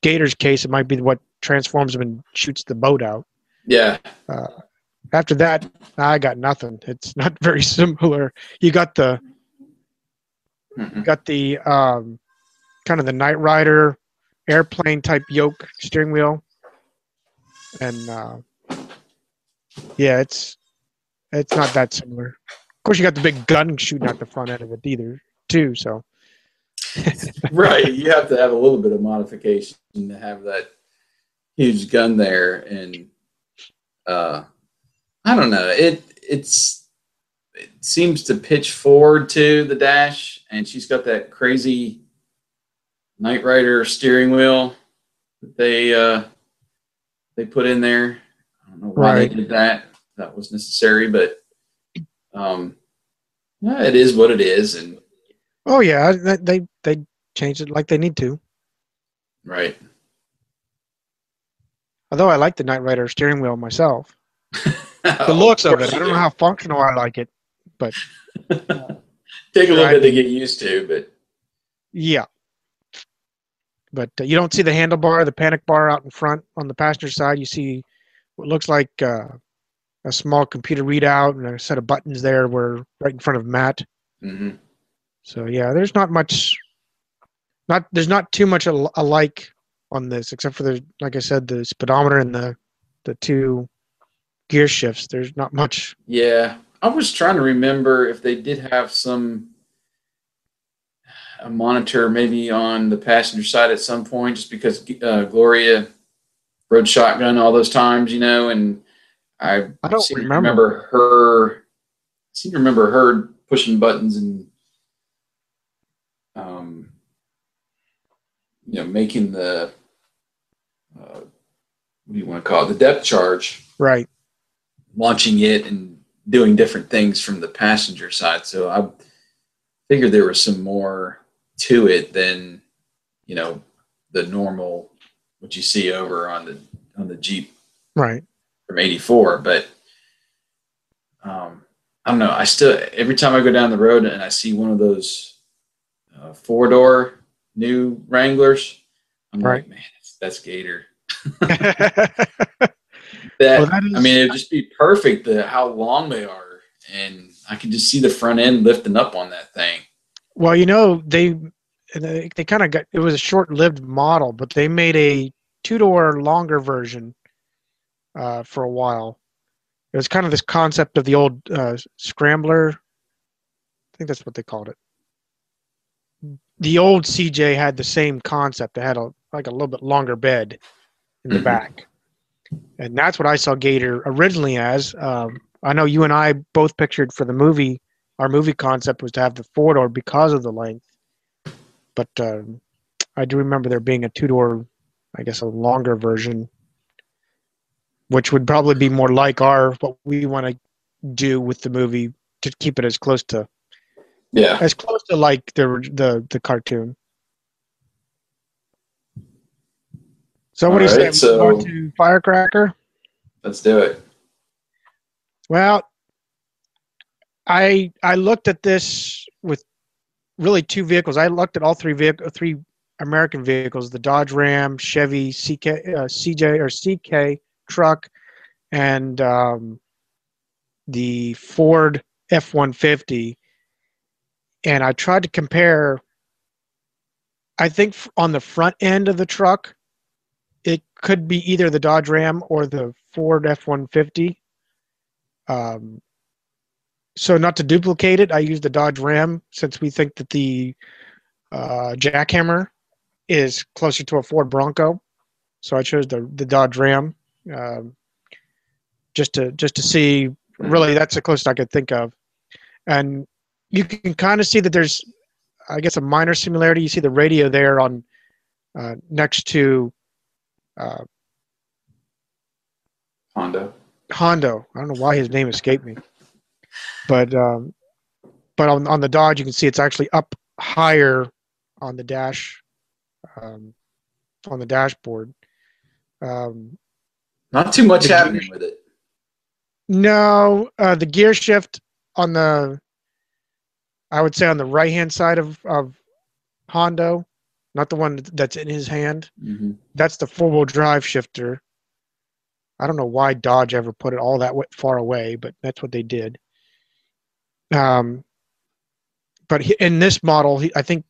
Gator's case, it might be what transforms him and shoots the boat out. Yeah. After that, I got nothing. It's not very similar. You got the Mhm. got the um, kind of the Knight Rider airplane type yoke steering wheel, and uh, yeah, it's it's not that similar. Of course, you got the big gun shooting out the front end of it either, too. So right. You have to have a little bit of modification to have that huge gun there, and uh, I don't know. It it's it seems to pitch forward to the dash, and she's got that crazy Knight Rider steering wheel that they uh, they put in there. Don't know why Right. they did that. That was necessary, but um, yeah, it is what it is, and oh yeah, they they, changed it like they need to. right. Although I like the Knight Rider steering wheel myself, the looks of it. I don't know how functional I like it. But take a little bit to get used to, but Yeah. But uh, you don't see the handlebar, the panic bar out in front on the passenger side. You see what looks like uh, a small computer readout and a set of buttons there were right in front of Matt. mhm. So yeah, there's not much not there's not too much al- alike on this except for the like I said the speedometer and the the two gear shifts. There's not much. yeah. I was trying to remember if they did have some a monitor maybe on the passenger side at some point, just because uh, Gloria rode shotgun all those times, you know, and I, I don't remember. remember her. I seem to remember her pushing buttons and um, you know, making the uh, what do you want to call it? The depth charge, Right. launching it and doing different things from the passenger side. So I figured there was some more to it than you know the normal what you see over on the on the Jeep Right. from 84 but um i don't know i still every time i go down the road and i see one of those uh, four door new wranglers i'm Right. like man that's, that's gator well, that, that is, i mean it'd just be perfect the how long they are and i can just see the front end lifting up on that thing Well, you know, they they, they kind of got it was a short-lived model, but they made a two-door longer version uh, for a while. It was kind of this concept of the old uh, scrambler. I think that's what they called it. The old CJ had the same concept. It had a like a little bit longer bed in the Mhm. back, and that's what I saw Gator originally as. Um, I know you and I both pictured for the movie our movie concept was to have the four door because of the length. But um, I do remember there being a two door, I guess, a longer version, which would probably be more like our what we want to do with the movie to keep it as close to yeah as close to like the the the cartoon. So what do you Alright, say? so- to Firecracker. let's do it Well, I I looked at this with really two vehicles. I looked at all three vehicle, three American vehicles: the Dodge Ram, Chevy CK, uh, CJ or CK truck, and um, the Ford F one fifty. And I tried to compare. I think on the front end of the truck, it could be either the Dodge Ram or the Ford F one fifty. Um, so not to duplicate it, I used the Dodge Ram since we think that the uh, jackhammer is closer to a Ford Bronco. So I chose the the Dodge Ram um, just to just to see. Really, that's the closest I could think of, and you can kind of see that there's, I guess, a minor similarity. You see the radio there on uh, next to uh, Honda. Hondo. I don't know why his name escaped me, but um, but on on the Dodge you can see it's actually up higher on the dash, um, on the dashboard. Um, Not too much happening with it. no, uh, the gear shift on the, I would say on the right hand side of of Hondo, not the one that's in his hand. hmm That's the four wheel drive shifter. I don't know why Dodge ever put it all that far away, but that's what they did. Um, but he, in this model, he, I think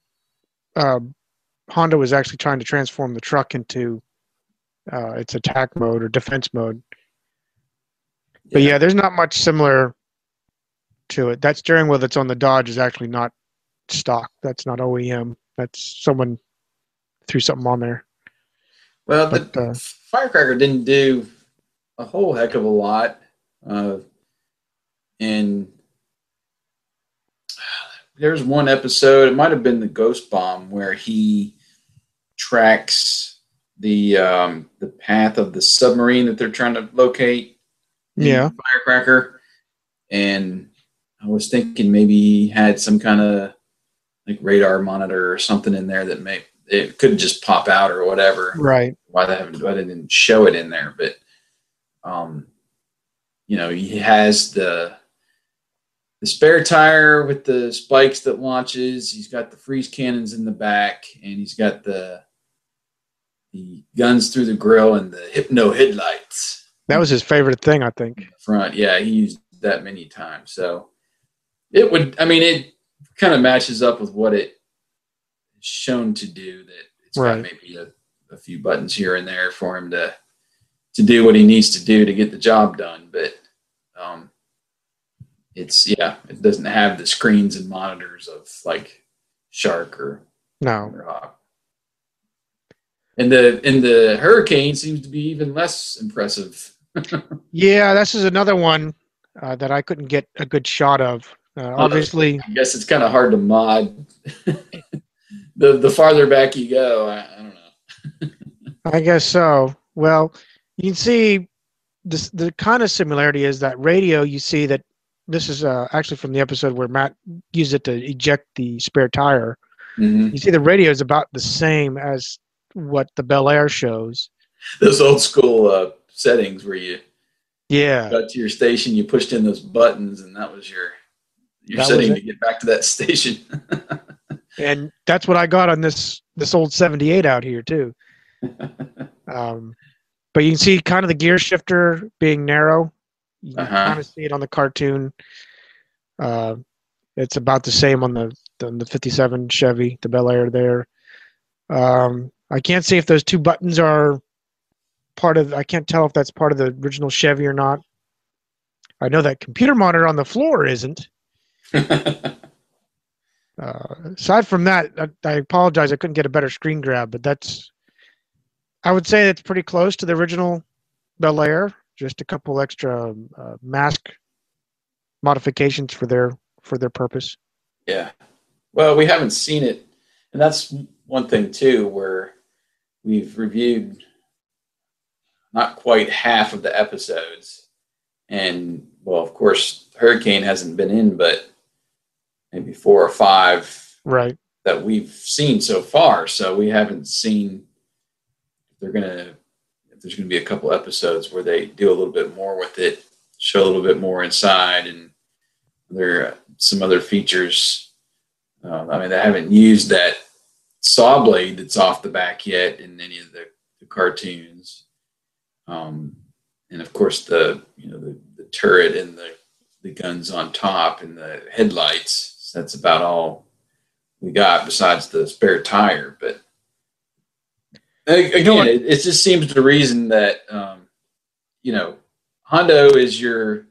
um Hondo was actually trying to transform the truck into uh, its attack mode or defense mode. But yeah, there's not much similar to it. That steering wheel that's on the Dodge is actually not stock. That's not OEM. That's someone threw something on there. Well, But, the uh, Firecracker didn't do a whole heck of a lot. Uh, and there's one episode, it might have been the Ghost Bomb, where he tracks the um, the path of the submarine that they're trying to locate. Yeah. Firecracker. And I was thinking maybe he had some kind of like radar monitor or something in there that may it could just pop out or whatever Right. why they haven't why they didn't show it in there but um you know he has the the spare tire with the spikes that launches he's got the freeze cannons in the back and he's got the the guns through the grill and the hypno headlights That was his favorite thing, I think. front yeah he used that many times so it would i mean it kind of matches up with what it is shown to do that it's Right. got maybe a, a few buttons here and there for him to to do what he needs to do to get the job done but um it's yeah it doesn't have the screens and monitors of like shark or No. or Hawk. and the and the hurricane seems to be even less impressive Yeah, this is another one uh, that I couldn't get a good shot of. Uh, obviously, I guess it's kind of hard to mod. the the farther back you go, I, I don't know. I guess so. Well, you can see this, the kind of similarity is that radio. You see that this is uh, actually from the episode where Matt used it to eject the spare tire. Mhm. You see the radio is about the same as what the Bel Air shows. Those old school uh, settings where you Yeah, got to your station, you pushed in those buttons, and that was your your That setting to get back to that station. and that's what I got on this this old '78 out here too. Um, but you can see kind of the gear shifter being narrow. You can Uh-huh. kind of see it on the cartoon. Uh, it's about the same on the on the '57 Chevy, the Bel Air there. Um, I can't see if those two buttons are part of. I can't tell if that's part of the original Chevy or not. I know that computer monitor on the floor isn't. Uh, aside from that, I, I apologize. I couldn't get a better screen grab, but that's. I would say it's pretty close to the original Bel Air. Just a couple extra uh, mask modifications for their for their purpose. Yeah. Well, we haven't seen it. And that's one thing, too, where we've reviewed not quite half of the episodes. And, well, of course, Hurricane hasn't been in, but maybe four or five Right. that we've seen so far. So we haven't seen if they're going to, there's going to be a couple episodes where they do a little bit more with it, show a little bit more inside, and there are some other features. Um, I mean, they haven't used that saw blade that's off the back yet in any of the, the cartoons. Um, and of course, the you know the, the turret and the the guns on top and the headlights. That's about all we got besides the spare tire. But again, it, it just seems to reason that um, you know Hondo is your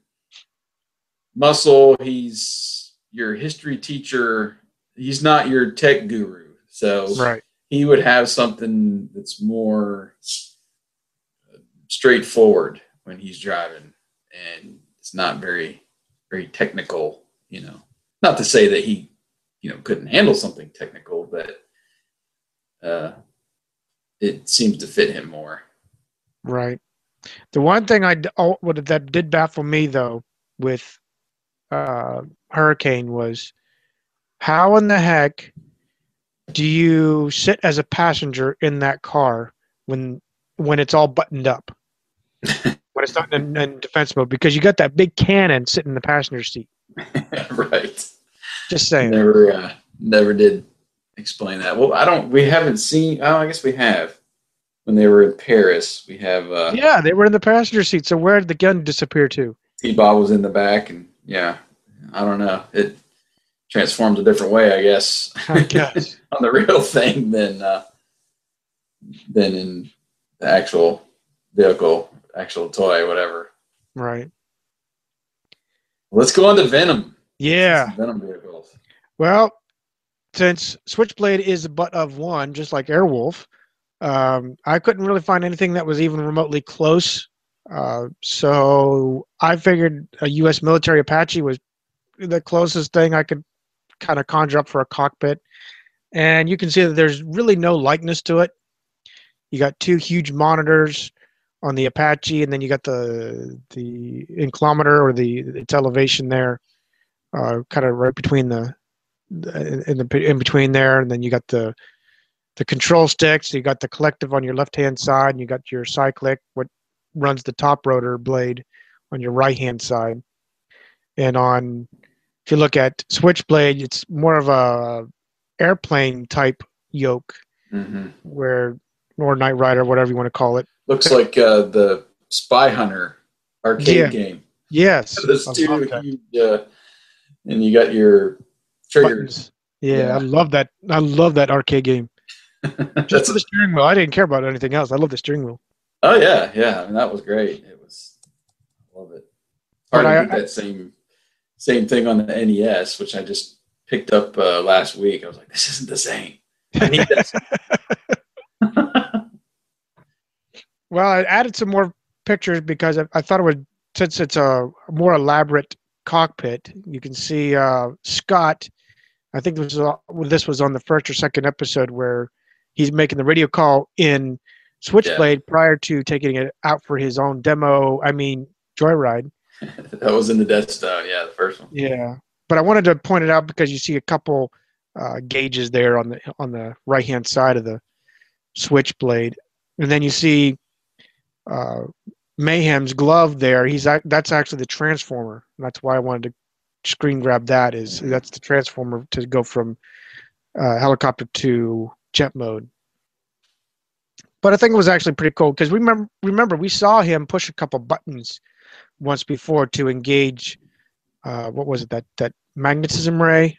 muscle. He's your history teacher. He's not your tech guru. So Right. he would have something that's more straightforward when he's driving and it's not very very technical you know not to say that he you know couldn't handle something technical but uh it seems to fit him more Right. The one thing I oh, what that did baffle me though with uh, Hurricane was how in the heck do you sit as a passenger in that car when when it's all buttoned up when it's not in, in defense mode because you got that big cannon sitting in the passenger seat. right Just saying. never uh, never did explain that well i don't we haven't seen oh i guess we have when they were in paris we have uh Yeah, they were in the passenger seat. So where did the gun disappear to? T-Bob was in the back, and yeah, I don't know. It transformed a different way, I guess, I guess. on the real thing than uh, than in the actual vehicle, actual toy, whatever. right. Let's go on to Venom. Yeah. Venom vehicles. Well, since Switchblade is the butt of one, just like Airwolf, um, I couldn't really find anything that was even remotely close. Uh, so I figured a U.S. military Apache was the closest thing I could kind of conjure up for a cockpit. And you can see that there's really no likeness to it. You got two huge monitors on the Apache, and then you got the the inclometer or the its elevation there, uh, kind of right between the in the in between there, and then you got the the control sticks. You got the collective on your left hand side, and you got your cyclic, what runs the top rotor blade on your right hand side. And on if you look at Switchblade, it's more of a airplane type yoke hmm where or Knight Rider, whatever you want to call it. Looks like uh, the Spy Hunter arcade Yeah. game. Yes, I two, huge, uh, and you got your triggers. Buttons. Yeah, Yeah. I love that. I love that arcade game. Just That's for the steering wheel. I didn't care about anything else. I love the steering wheel. oh yeah, yeah. I mean, that was great. It was, I love it. Hard But to I- get that same same thing on the NES, which I just picked up uh, last week. I was like, this isn't the same. I need this. Well, I added some more pictures because I, I thought it would, since it's a more elaborate cockpit, you can see uh, Scott. I think this was, this was on the first or second episode where he's making the radio call in Switchblade prior to taking it out for his own demo. I mean, joyride. that was in the Death Star. Yeah, the first one. Yeah, but I wanted to point it out because you see a couple uh, gauges there on the on the right hand side of the switchblade, and then you see uh, Mayhem's glove there. He's that's actually the transformer. That's why I wanted to screen grab that. Is that's the transformer to go from uh, helicopter to jet mode. But I think it was actually pretty cool because remember remember we saw him push a couple buttons once before to engage uh, what was it that that magnetism ray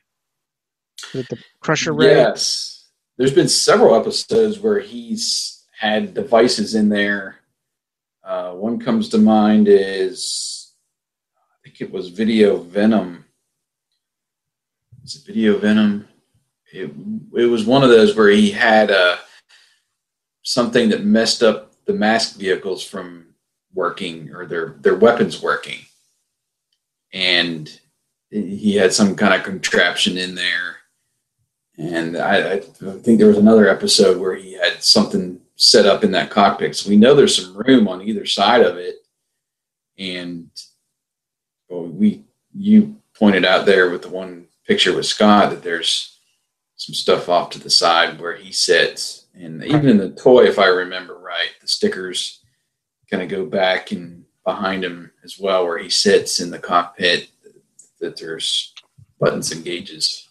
the crusher ray Yes. There's been several episodes where he's had devices in there. Uh, one comes to mind is think it was Video Venom. Is it Video Venom? It, it was one of those where he had uh, something that messed up the mask vehicles from working or their, their weapons working. And he had some kind of contraption in there and I, I think there was another episode where he had something set up in that cockpit. So we know there's some room on either side of it. And well, we you pointed out there with the one picture with Scott that there's some stuff off to the side where he sits. And even in the toy, if I remember right, the stickers kind of go back and behind him as well, where he sits in the cockpit. That there's buttons and gauges.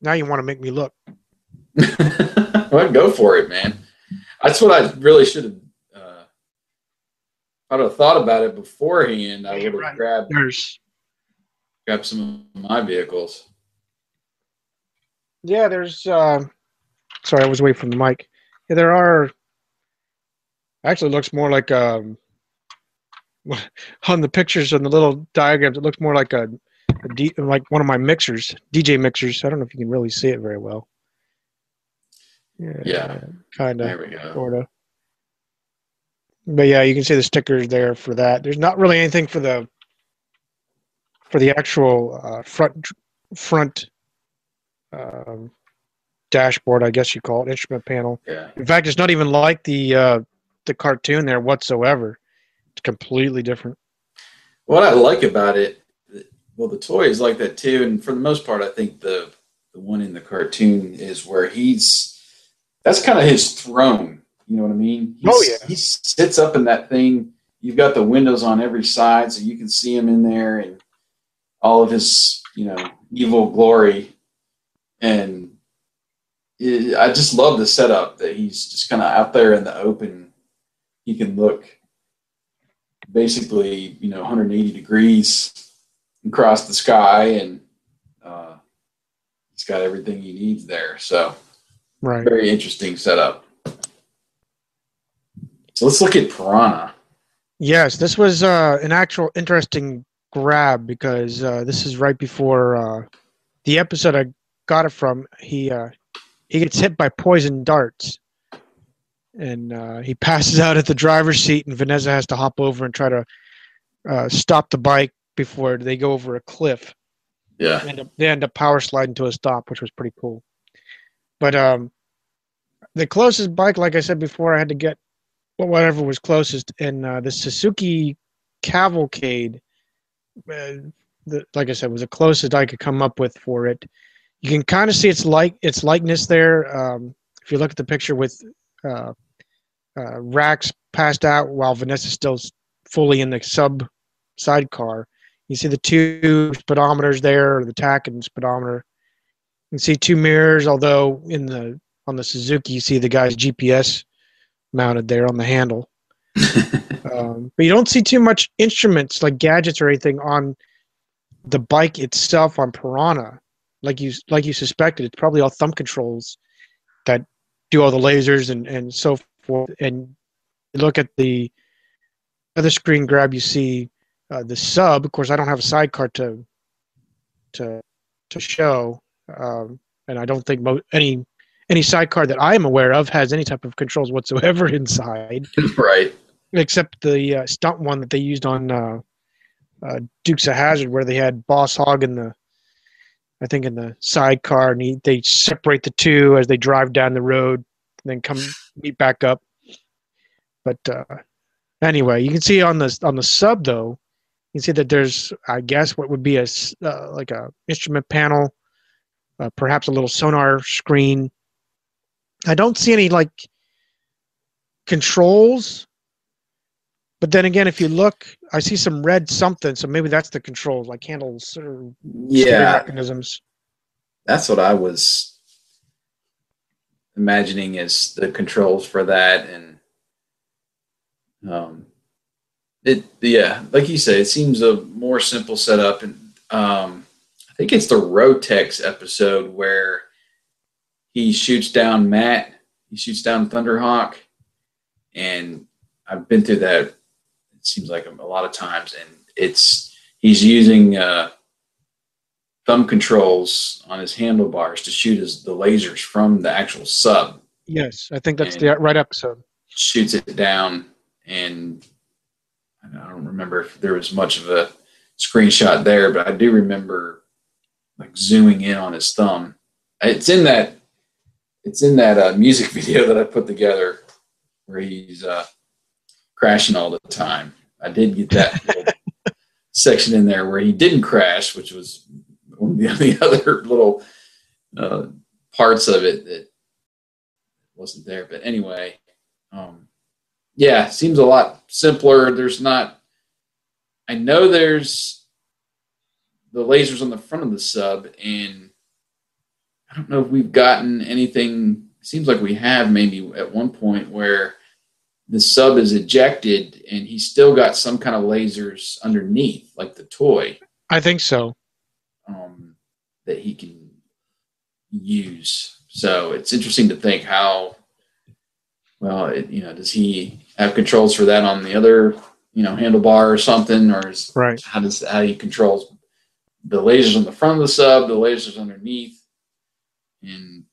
now you want to make me look well, go for it, man. That's what I really should have. If I'd have thought about it beforehand, I Yeah, would have right. grabbed there's grabbed some of my vehicles. yeah there's uh sorry i was away from the mic yeah there are actually looks more like um on the pictures and the little diagrams it looks more like a, a D, like one of my mixers dj mixers i don't know if you can really see it very well yeah, Yeah. kind of There we go. sort of. But yeah, you can see the stickers there for that. There's not really anything for the for the actual uh, front front um, dashboard, I guess you call it, instrument panel. Yeah, In fact, it's not even like the uh, the cartoon there whatsoever. It's completely different. what I like about it, well, the toy is like that too, and for the most part, I think the the one in the cartoon is where he's that's kind of his throne. You know what I mean? He's, Oh, yeah. He sits up in that thing. You've got the windows on every side, so you can see him in there and all of his, you know, evil glory. And it, I just love the setup that he's just kind of out there in the open. He can look basically, you know, 180 degrees across the sky, and uh, he's got everything he needs there. So Right. very interesting setup. So let's look at Piranha. Yes, this was uh, an actual interesting grab because uh, this is right before uh, the episode I got it from. He uh, he gets hit by poison darts, and uh, he passes out at the driver's seat, and Vanessa has to hop over and try to uh, stop the bike before they go over a cliff. Yeah. They end up, they end up power sliding to a stop, which was pretty cool. But um, the closest bike, like I said before, I had to get well, whatever was closest, and uh, the Suzuki Cavalcade, uh, the, like I said, was the closest I could come up with for it. You can kind of see its like its likeness there. Um, if you look at the picture with uh, uh, Rax passed out while Vanessa's still fully in the sub sidecar, you see the two speedometers there, the tach and speedometer. You can see two mirrors, although in the on the Suzuki you see the guy's GPS mounted there on the handle. Um, but you don't see too much instruments like gadgets or anything on the bike itself on Piranha, like you like you suspected. It's probably all thumb controls that do all the lasers and and so forth. And you look at the other screen grab, you see uh, the sub. Of course, I don't have a sidecar to to to show, um, and I don't think mo- any any sidecar that I am aware of has any type of controls whatsoever inside right. except the uh, stunt one that they used on uh, uh, Dukes of Hazard, where they had Boss Hog in the, I think in the sidecar, and he, they separate the two as they drive down the road, and then come meet back up. But uh, anyway, you can see on the on the sub though, you can see that there's, I guess, what would be a uh, like a instrument panel, uh, perhaps a little sonar screen. I don't see any like controls but then again, if you look, I see some red something, so maybe that's the controls, like handles or Yeah. mechanisms. That's what I was imagining as the controls for that and um it yeah like you say it seems a more simple setup and um i think it's the rotex episode where he shoots down matt he shoots down thunderhawk and i've been through that it seems like a, lot of times and it's he's using uh thumb controls on his handlebars to shoot his the lasers from the actual sub. Yes, I think that's the right episode. Shoots it down, and I don't remember if there was much of a screenshot there, but I do remember like zooming in on his thumb. It's in that it's in that uh, music video that I put together where he's uh, crashing all the time. I did get that section in there where he didn't crash, which was one of the, the other little uh, parts of it that wasn't there. But anyway, um, yeah, seems a lot simpler. There's not. I know there's the lasers on the front of the sub, and I don't know if we've gotten anything. Seems like we have maybe at one point where the sub is ejected and he's still got some kind of lasers underneath, like the toy I think so. um, that he can use. So it's interesting to think how well, it, you know, does he have controls for that on the other, you know, handlebar or something, or is, Right. how does how he controls the lasers on the front of the sub, the lasers underneath, and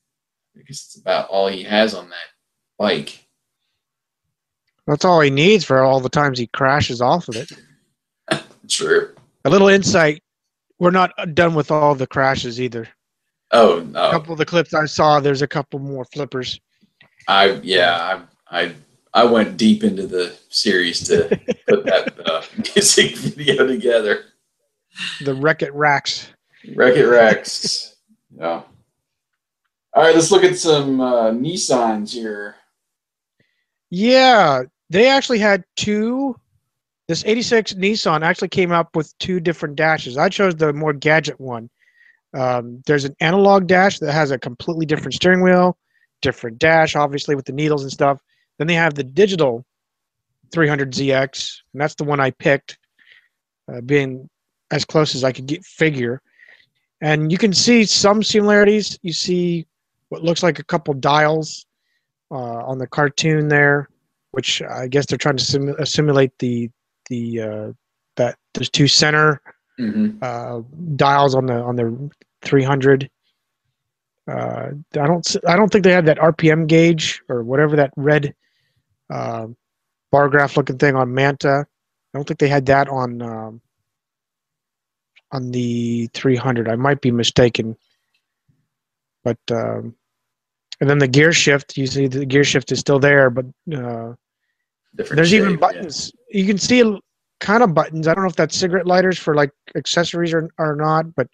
I guess it's about all he has on that bike. That's all he needs for all the times he crashes off of it. True. A little insight: we're not done with all the crashes either. Oh no! A couple of the clips I saw, there's a couple more flippers. I yeah, I I I went deep into the series to put that uh, music video together. The Wreck It Racks. Wreck It Rex. yeah. All right, let's look at some uh, Nissans here. Yeah, they actually had two. This 86 Nissan actually came up with two different dashes. I chose the more gadget one. Um, there's an analog dash that has a completely different steering wheel, different dash, obviously, with the needles and stuff. Then they have the digital 300ZX, and that's the one I picked, uh, being as close as I could get figure. and you can see some similarities. You see what looks like a couple dials uh, on the cartoon there, which I guess they're trying to sim- simulate the the uh, that there's two center hmm uh, dials on the on the 300. Uh, I don't I don't think they had that RPM gauge or whatever that red uh, bar graph looking thing on Manta. I don't think they had that on um, on the 300. I might be mistaken, but um, and then the gear shift. You see the gear shift is still there, but uh, there's even shape, yeah. buttons. You can see kind of buttons. I don't know if that's cigarette lighters for like accessories or, or not, but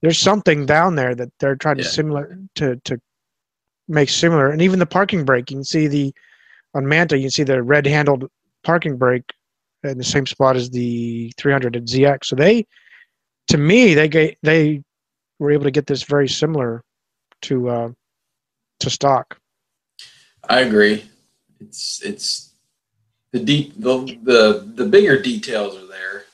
there's something down there that they're trying to Yeah. similar to to make similar. And even the parking brake, you can see the on Manta, you can see the red handled parking brake in the same spot as the 300 at ZX. So they, to me, they ga- they were able to get this very similar to uh, to stock. I agree. It's it's the deep the the the bigger details are there,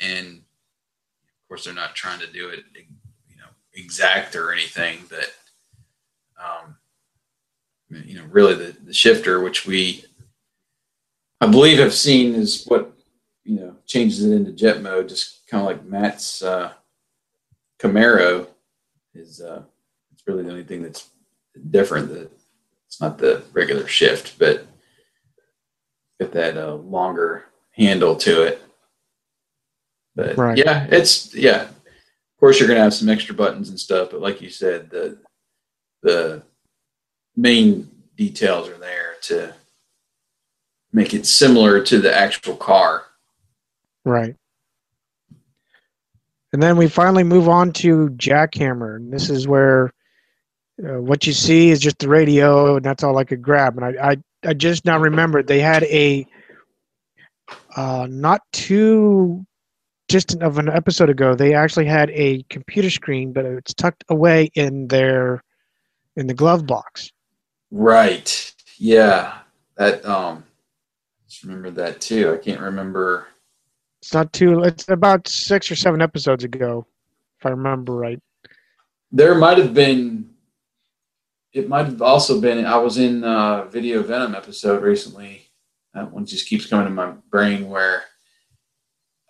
and of course they're not trying to do it you know exact or anything, but um, you know really the the shifter which we I believe have seen is what you know changes it into jet mode, just kind of like Matt's uh, Camaro is. Uh, really the only thing that's different. That it's not the regular shift, but got that uh, longer handle to it. But Right. yeah, it's yeah. Of course, you're gonna have some extra buttons and stuff, but like you said, the the main details are there to make it similar to the actual car. Right. And then we finally move on to Jackhammer, and this is where uh, what you see is just the radio, and that's all I could grab. And I, I, I just now remembered they had a uh, not too distant of an episode ago. They actually had a computer screen, but it's tucked away in their in the glove box. Right. Yeah. That um just remember that too. I can't remember It's not too. It's about six or seven episodes ago, if I remember right. there might have been it might have also been i was in a video venom episode recently that one just keeps coming to my brain where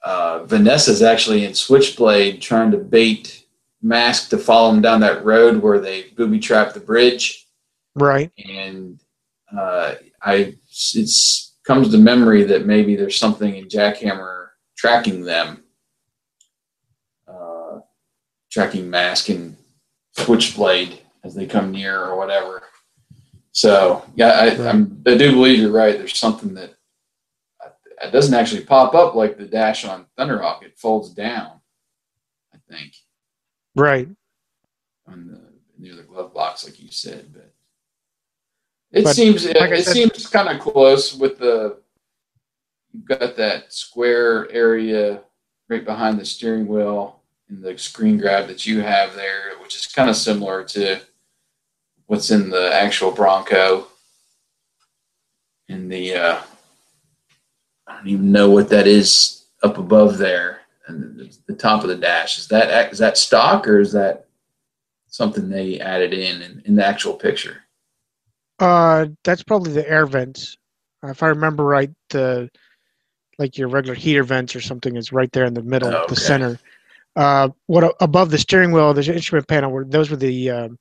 uh, vanessa's actually in switchblade trying to bait mask to follow him down that road where they booby trap the bridge Right. and uh, i it's comes to memory that maybe there's something in jackhammer tracking them uh, tracking mask and switchblade as they come near or whatever so yeah I, I'm, I do believe you're right there's something that it doesn't actually pop up like the dash on thunderhawk it folds down i think Right. on the near the glove box, like you said. But it But, seems it, like I it said- seems kind of close with the. You've got that square area right behind the steering wheel and the screen grab that you have there, which is kind of similar to what's in the actual Bronco. And the uh, I don't even know what that is up above there, and the, the top of the dash is that is that stock or is that something they added in in, in the actual picture? Uh, that's probably the air vents. Uh, If I remember right, the like your regular heater vents or something is right there in the middle, Oh, okay. the center. Uh, what above the steering wheel, there's an instrument panel where those were the um,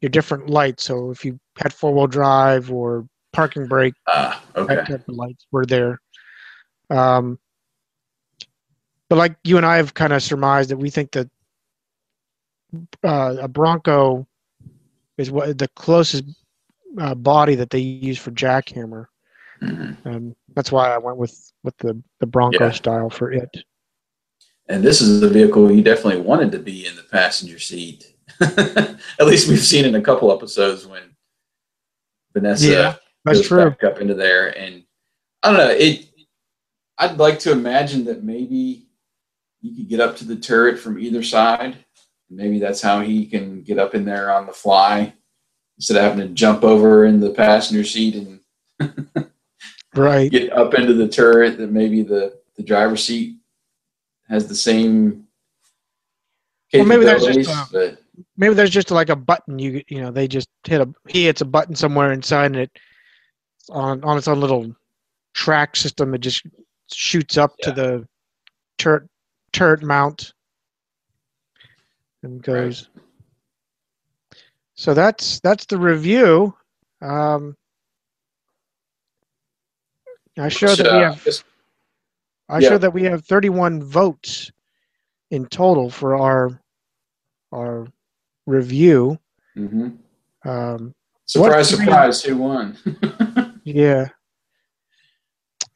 your different lights. So if you had four wheel drive or parking brake, Ah, okay. that type of lights were there. Um, but like you and I have kind of surmised that we think that uh, a Bronco is what the closest uh, body that they use for jackhammer. Mhm. Um, that's why I went with with the the Bronco Yeah. style for it. And this is the vehicle you definitely wanted to be in the passenger seat. At least we've seen in a couple episodes when Vanessa Yeah, That's goes true. back up into there, and I don't know. It. I'd like to imagine that maybe you could get up to the turret from either side. Maybe that's how he can get up in there on the fly instead of having to jump over in the passenger seat and Right. get up into the turret. That maybe the the driver's seat has the same Well, maybe there's just, capabilities, but Maybe there's just like a button you you know they just hit a he hits a button somewhere inside and it on on its own little track system it just shoots up to the turret turret mount and goes. So that's that's the review. Um, I showed that we uh, have just- I Yeah. showed that we have 31 votes in total for our our review. mhm. Um, Surprise, surprise! Who won? yeah,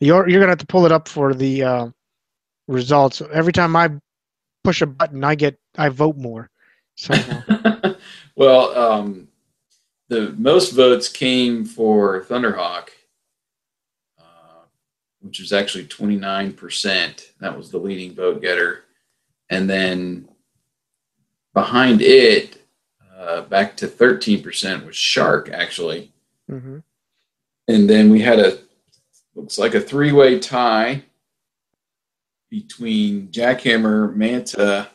you're you're gonna have to pull it up for the uh, results. Every time I push a button, I get I vote more. Somehow. well, um, the most votes came for Thunderhawk, uh, which was actually 29%. That was the leading vote getter. And then behind it, uh, back to 13% was Shark, actually. hmm And then we had a, looks like a three way tie between Jackhammer, Manta,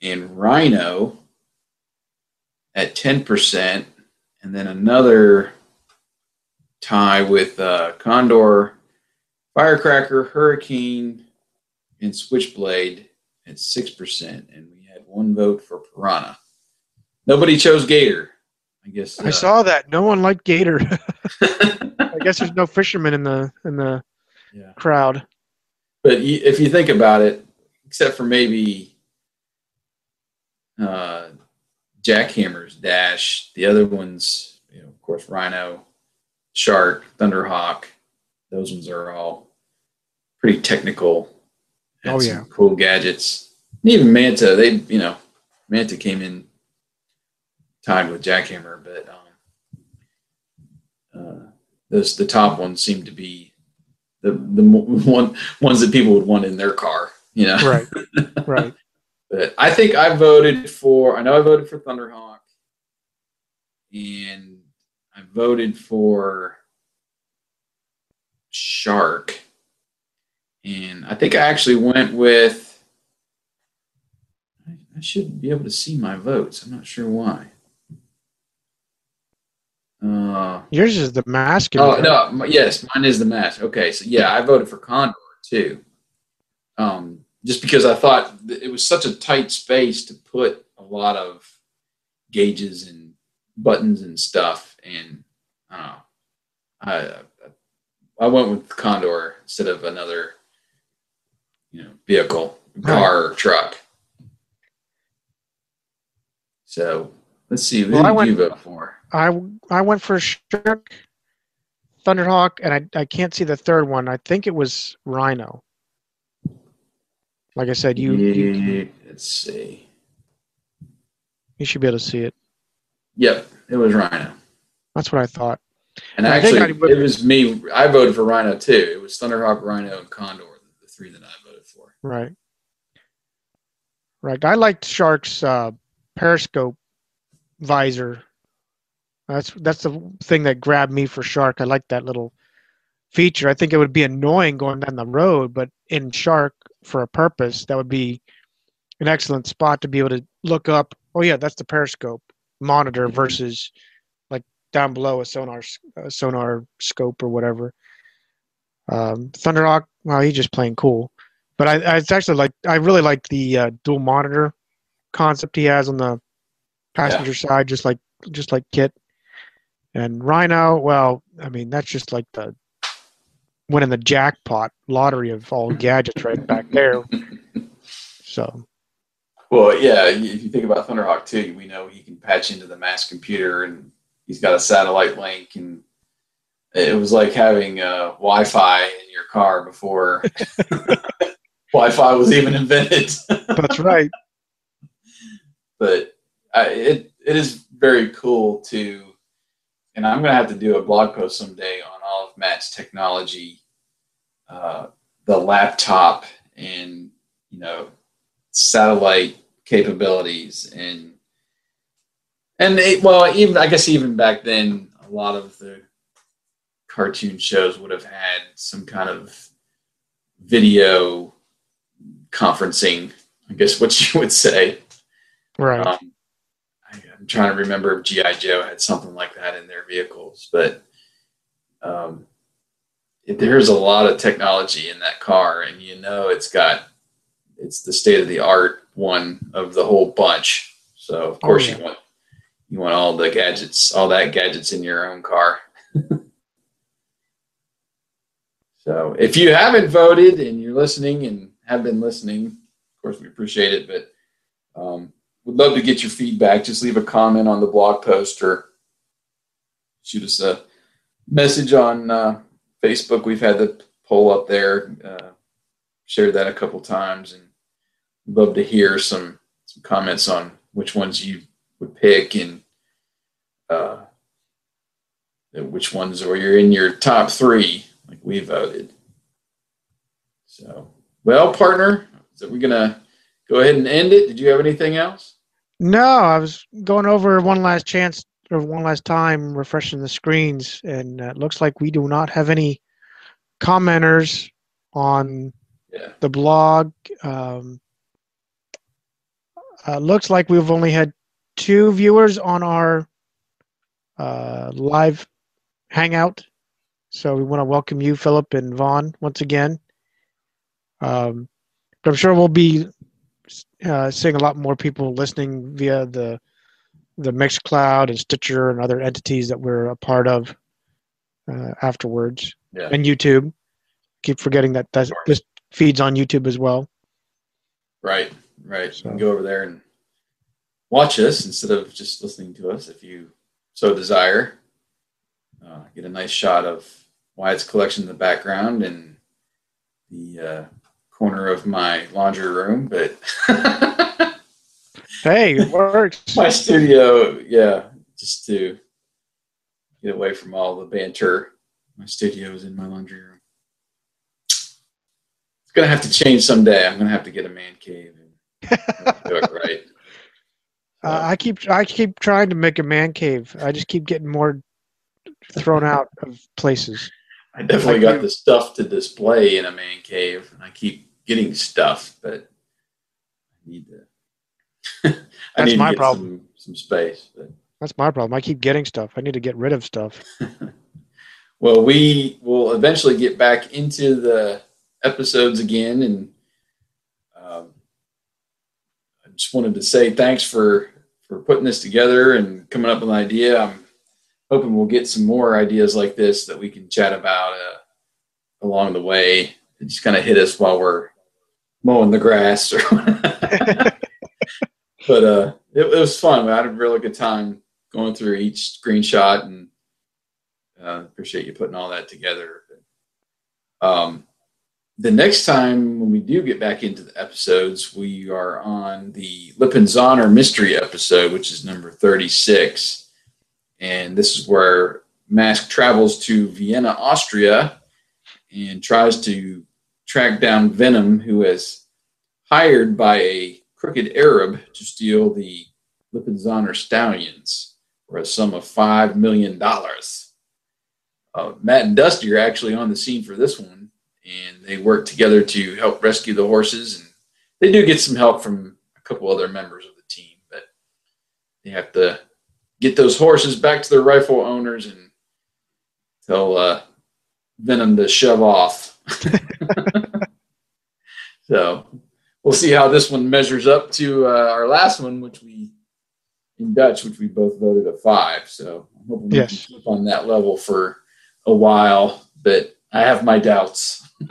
and Rhino at 10%, and then another tie with uh, Condor, Firecracker, Hurricane, and Switchblade at 6%. And we had one vote for Piranha. Nobody chose Gator. I guess. I uh, saw that. No one liked Gator. I guess there's no fishermen in the in the yeah. crowd. But you, if you think about it, except for maybe uh, Jackhammer's Dash, the other ones, you know, of course, Rhino, Shark, Thunderhawk, those ones are all pretty technical. Oh, yeah. cool gadgets. And even Manta, they, you know, Manta came in tied with Jackhammer, but um, uh, those the top ones seem to be the the one ones that people would want in their car. You know, Right. Right. but I think I voted for. I know I voted for Thunderhawk, and I voted for Shark, and I think I actually went with. I, I should be able to see my votes. I'm not sure why. Uh, Yours is the mask. Oh no, yes, mine is the mask. Okay, so yeah, I voted for Condor too, um, just because I thought it was such a tight space to put a lot of gauges and buttons and stuff, and I don't know, I I went with Condor instead of another, you know, vehicle, car, or truck. So let's see, who Well, did went- you vote for? I I went for Shark, Thunderhawk, and I I can't see the third one. I think it was Rhino. Like I said, you you, let's see. you should be able to see it. Yep, it was Rhino. That's what I thought. And I think actually, I would- it was me. I voted for Rhino too. It was Thunderhawk, Rhino, and Condor, the three that I voted for. Right. Right. I liked Shark's uh, periscope visor. That's that's the thing that grabbed me for Shark. I like that little feature. I think it would be annoying going down the road, but in Shark for a purpose, that would be an excellent spot to be able to look up. Oh yeah, that's the periscope monitor Mhm. versus like down below a sonar a sonar scope or whatever. Um, Thunderhawk, well, he's just playing cool. But I, I it's actually like I really like the uh, dual monitor concept he has on the passenger side, just like just like KITT and Rhino. Well, I mean that's just like the winning the jackpot lottery of all gadgets right back there. So Well, yeah. If you think about Thunderhawk too, we know he can patch into the MASK computer, and he's got a satellite link, and it was like having uh, Wi-Fi in your car before Wi-Fi was even invented. that's right. but I, it it is very cool to, and I'm gonna have to do a blog post someday on all of Matt's technology, uh, the laptop, and you know, satellite capabilities, and and it, well, even I guess even back then, a lot of the cartoon shows would have had some kind of video conferencing. I guess what you would say Right. Um, trying to remember if GI Joe had something like that in their vehicles, but um, it, there's a lot of technology in that car, and you know it's got it's the state of the art one of the whole bunch. So of Oh, course yeah. you want you want all the gadgets, all that gadgets in your own car. so if you haven't voted and you're listening and have been listening, of course we appreciate it, but um, would love to get your feedback. Just leave a comment on the blog post or shoot us a message on uh, Facebook. We've had the poll up there, uh, shared that a couple times, and love to hear some some comments on which ones you would pick and uh, which ones were you're in your top three, like we voted. So, well, partner, so we're gonna go ahead and end it. Did you have anything else? No, I was going over one last chance or one last time, refreshing the screens, and it looks like we do not have any commenters on Yeah. the blog. Um, uh, looks like we've only had two viewers on our uh, live hangout. So we want to welcome you, Philip and Vaughn, once again. Um, but I'm sure we'll be uh, seeing a lot more people listening via the the Mixcloud and Stitcher and other entities that we're a part of uh, afterwards, Yeah. and YouTube. Keep forgetting that that's, this feeds on YouTube as well. Right, right. So. You can go over there and watch us instead of just listening to us if you so desire. Uh, get a nice shot of Wyatt's collection in the background and the uh, corner of my laundry room, but Hey, it works. my studio, yeah, just to get away from all the banter. My studio is in my laundry room. It's gonna have to change someday. I'm gonna have to get a man cave and do it right. Uh, I keep I keep trying to make a man cave. I just keep getting more thrown out of places. I definitely Like got you. the stuff to display in a man cave, and I keep getting stuff, but I need to. I That's need my to problem. Some, some space, but That's my problem. I keep getting stuff. I need to get rid of stuff. well, we will eventually get back into the episodes again, and um, I just wanted to say thanks for for putting this together and coming up with an idea. I'm hoping we'll get some more ideas like this that we can chat about uh, along the way. It just kind of hit us while we're mowing the grass, or but uh, it, it was fun. I had a really good time going through each screenshot and uh, appreciate you putting all that together. Um, the next time when we do get back into the episodes, we are on the Lippizaner mystery episode, which is number 36. And this is where Mask travels to Vienna, Austria, and tries to track down Venom, who is hired by a crooked Arab to steal the Lippizaner stallions for a sum of $5 million. Uh, Matt and Dusty are actually on the scene for this one, and they work together to help rescue the horses. And they do get some help from a couple other members of the team, but they have to get those horses back to their rightful owners and tell uh, Venom to shove off. so we'll see how this one measures up to uh, our last one, which we in Dutch, which we both voted a five. So I'm hoping we Yes. can keep on that level for a while, but I have my doubts.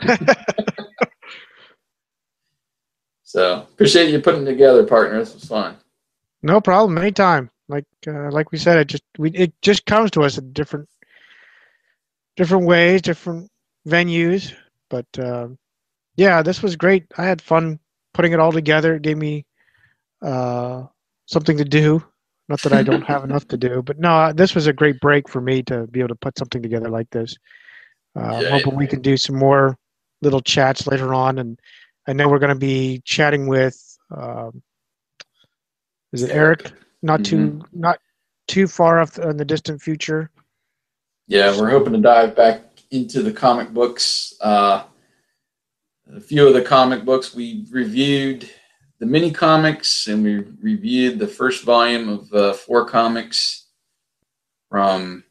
so appreciate you putting it together, partner. This was fun. No problem. Anytime. Like uh, like we said, it just we it just comes to us in different different ways, different venues. But um, yeah, this was great. I had fun putting it all together. It gave me uh, something to do. Not that I don't have enough to do, but no, this was a great break for me to be able to put something together like this. Uh, I'm Yeah, we can do some more little chats later on, and I know we're going to be chatting with. Um, is it Eric? Not too not too far off in the distant future. Yeah, we're hoping to dive back into the comic books. Uh, a few of the comic books we reviewed the mini comics and we reviewed the first volume of uh, four comics from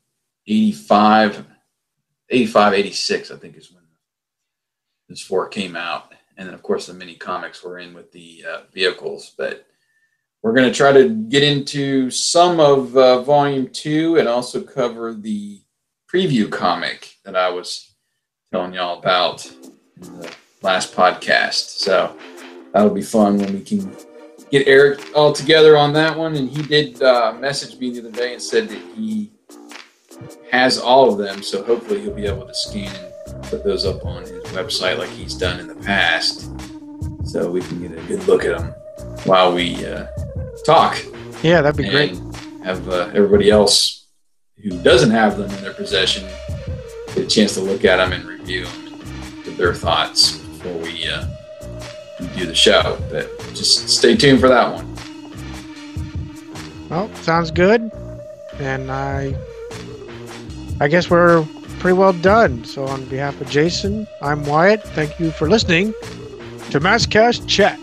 85, 85, 86, I think is when this four came out. And then, of course, the mini comics were in with the uh, vehicles. But we're going to try to get into some of uh, volume two and also cover the preview comic that I was telling y'all about in the last podcast. So that'll be fun when we can get Eric all together on that one. And he did uh, message me the other day and said that he has all of them. So hopefully he'll be able to scan and put those up on his website like he's done in the past. So we can get a good look at them while we uh, talk. Yeah, that'd be great. Have uh, everybody else who doesn't have them in their possession get a chance to look at them and review them give their thoughts before we, uh, do the show. But just stay tuned for that one. Well, sounds good. And I I guess we're pretty well done. So on behalf of Jason, I'm Wyatt. Thank you for listening to MASKast Chat.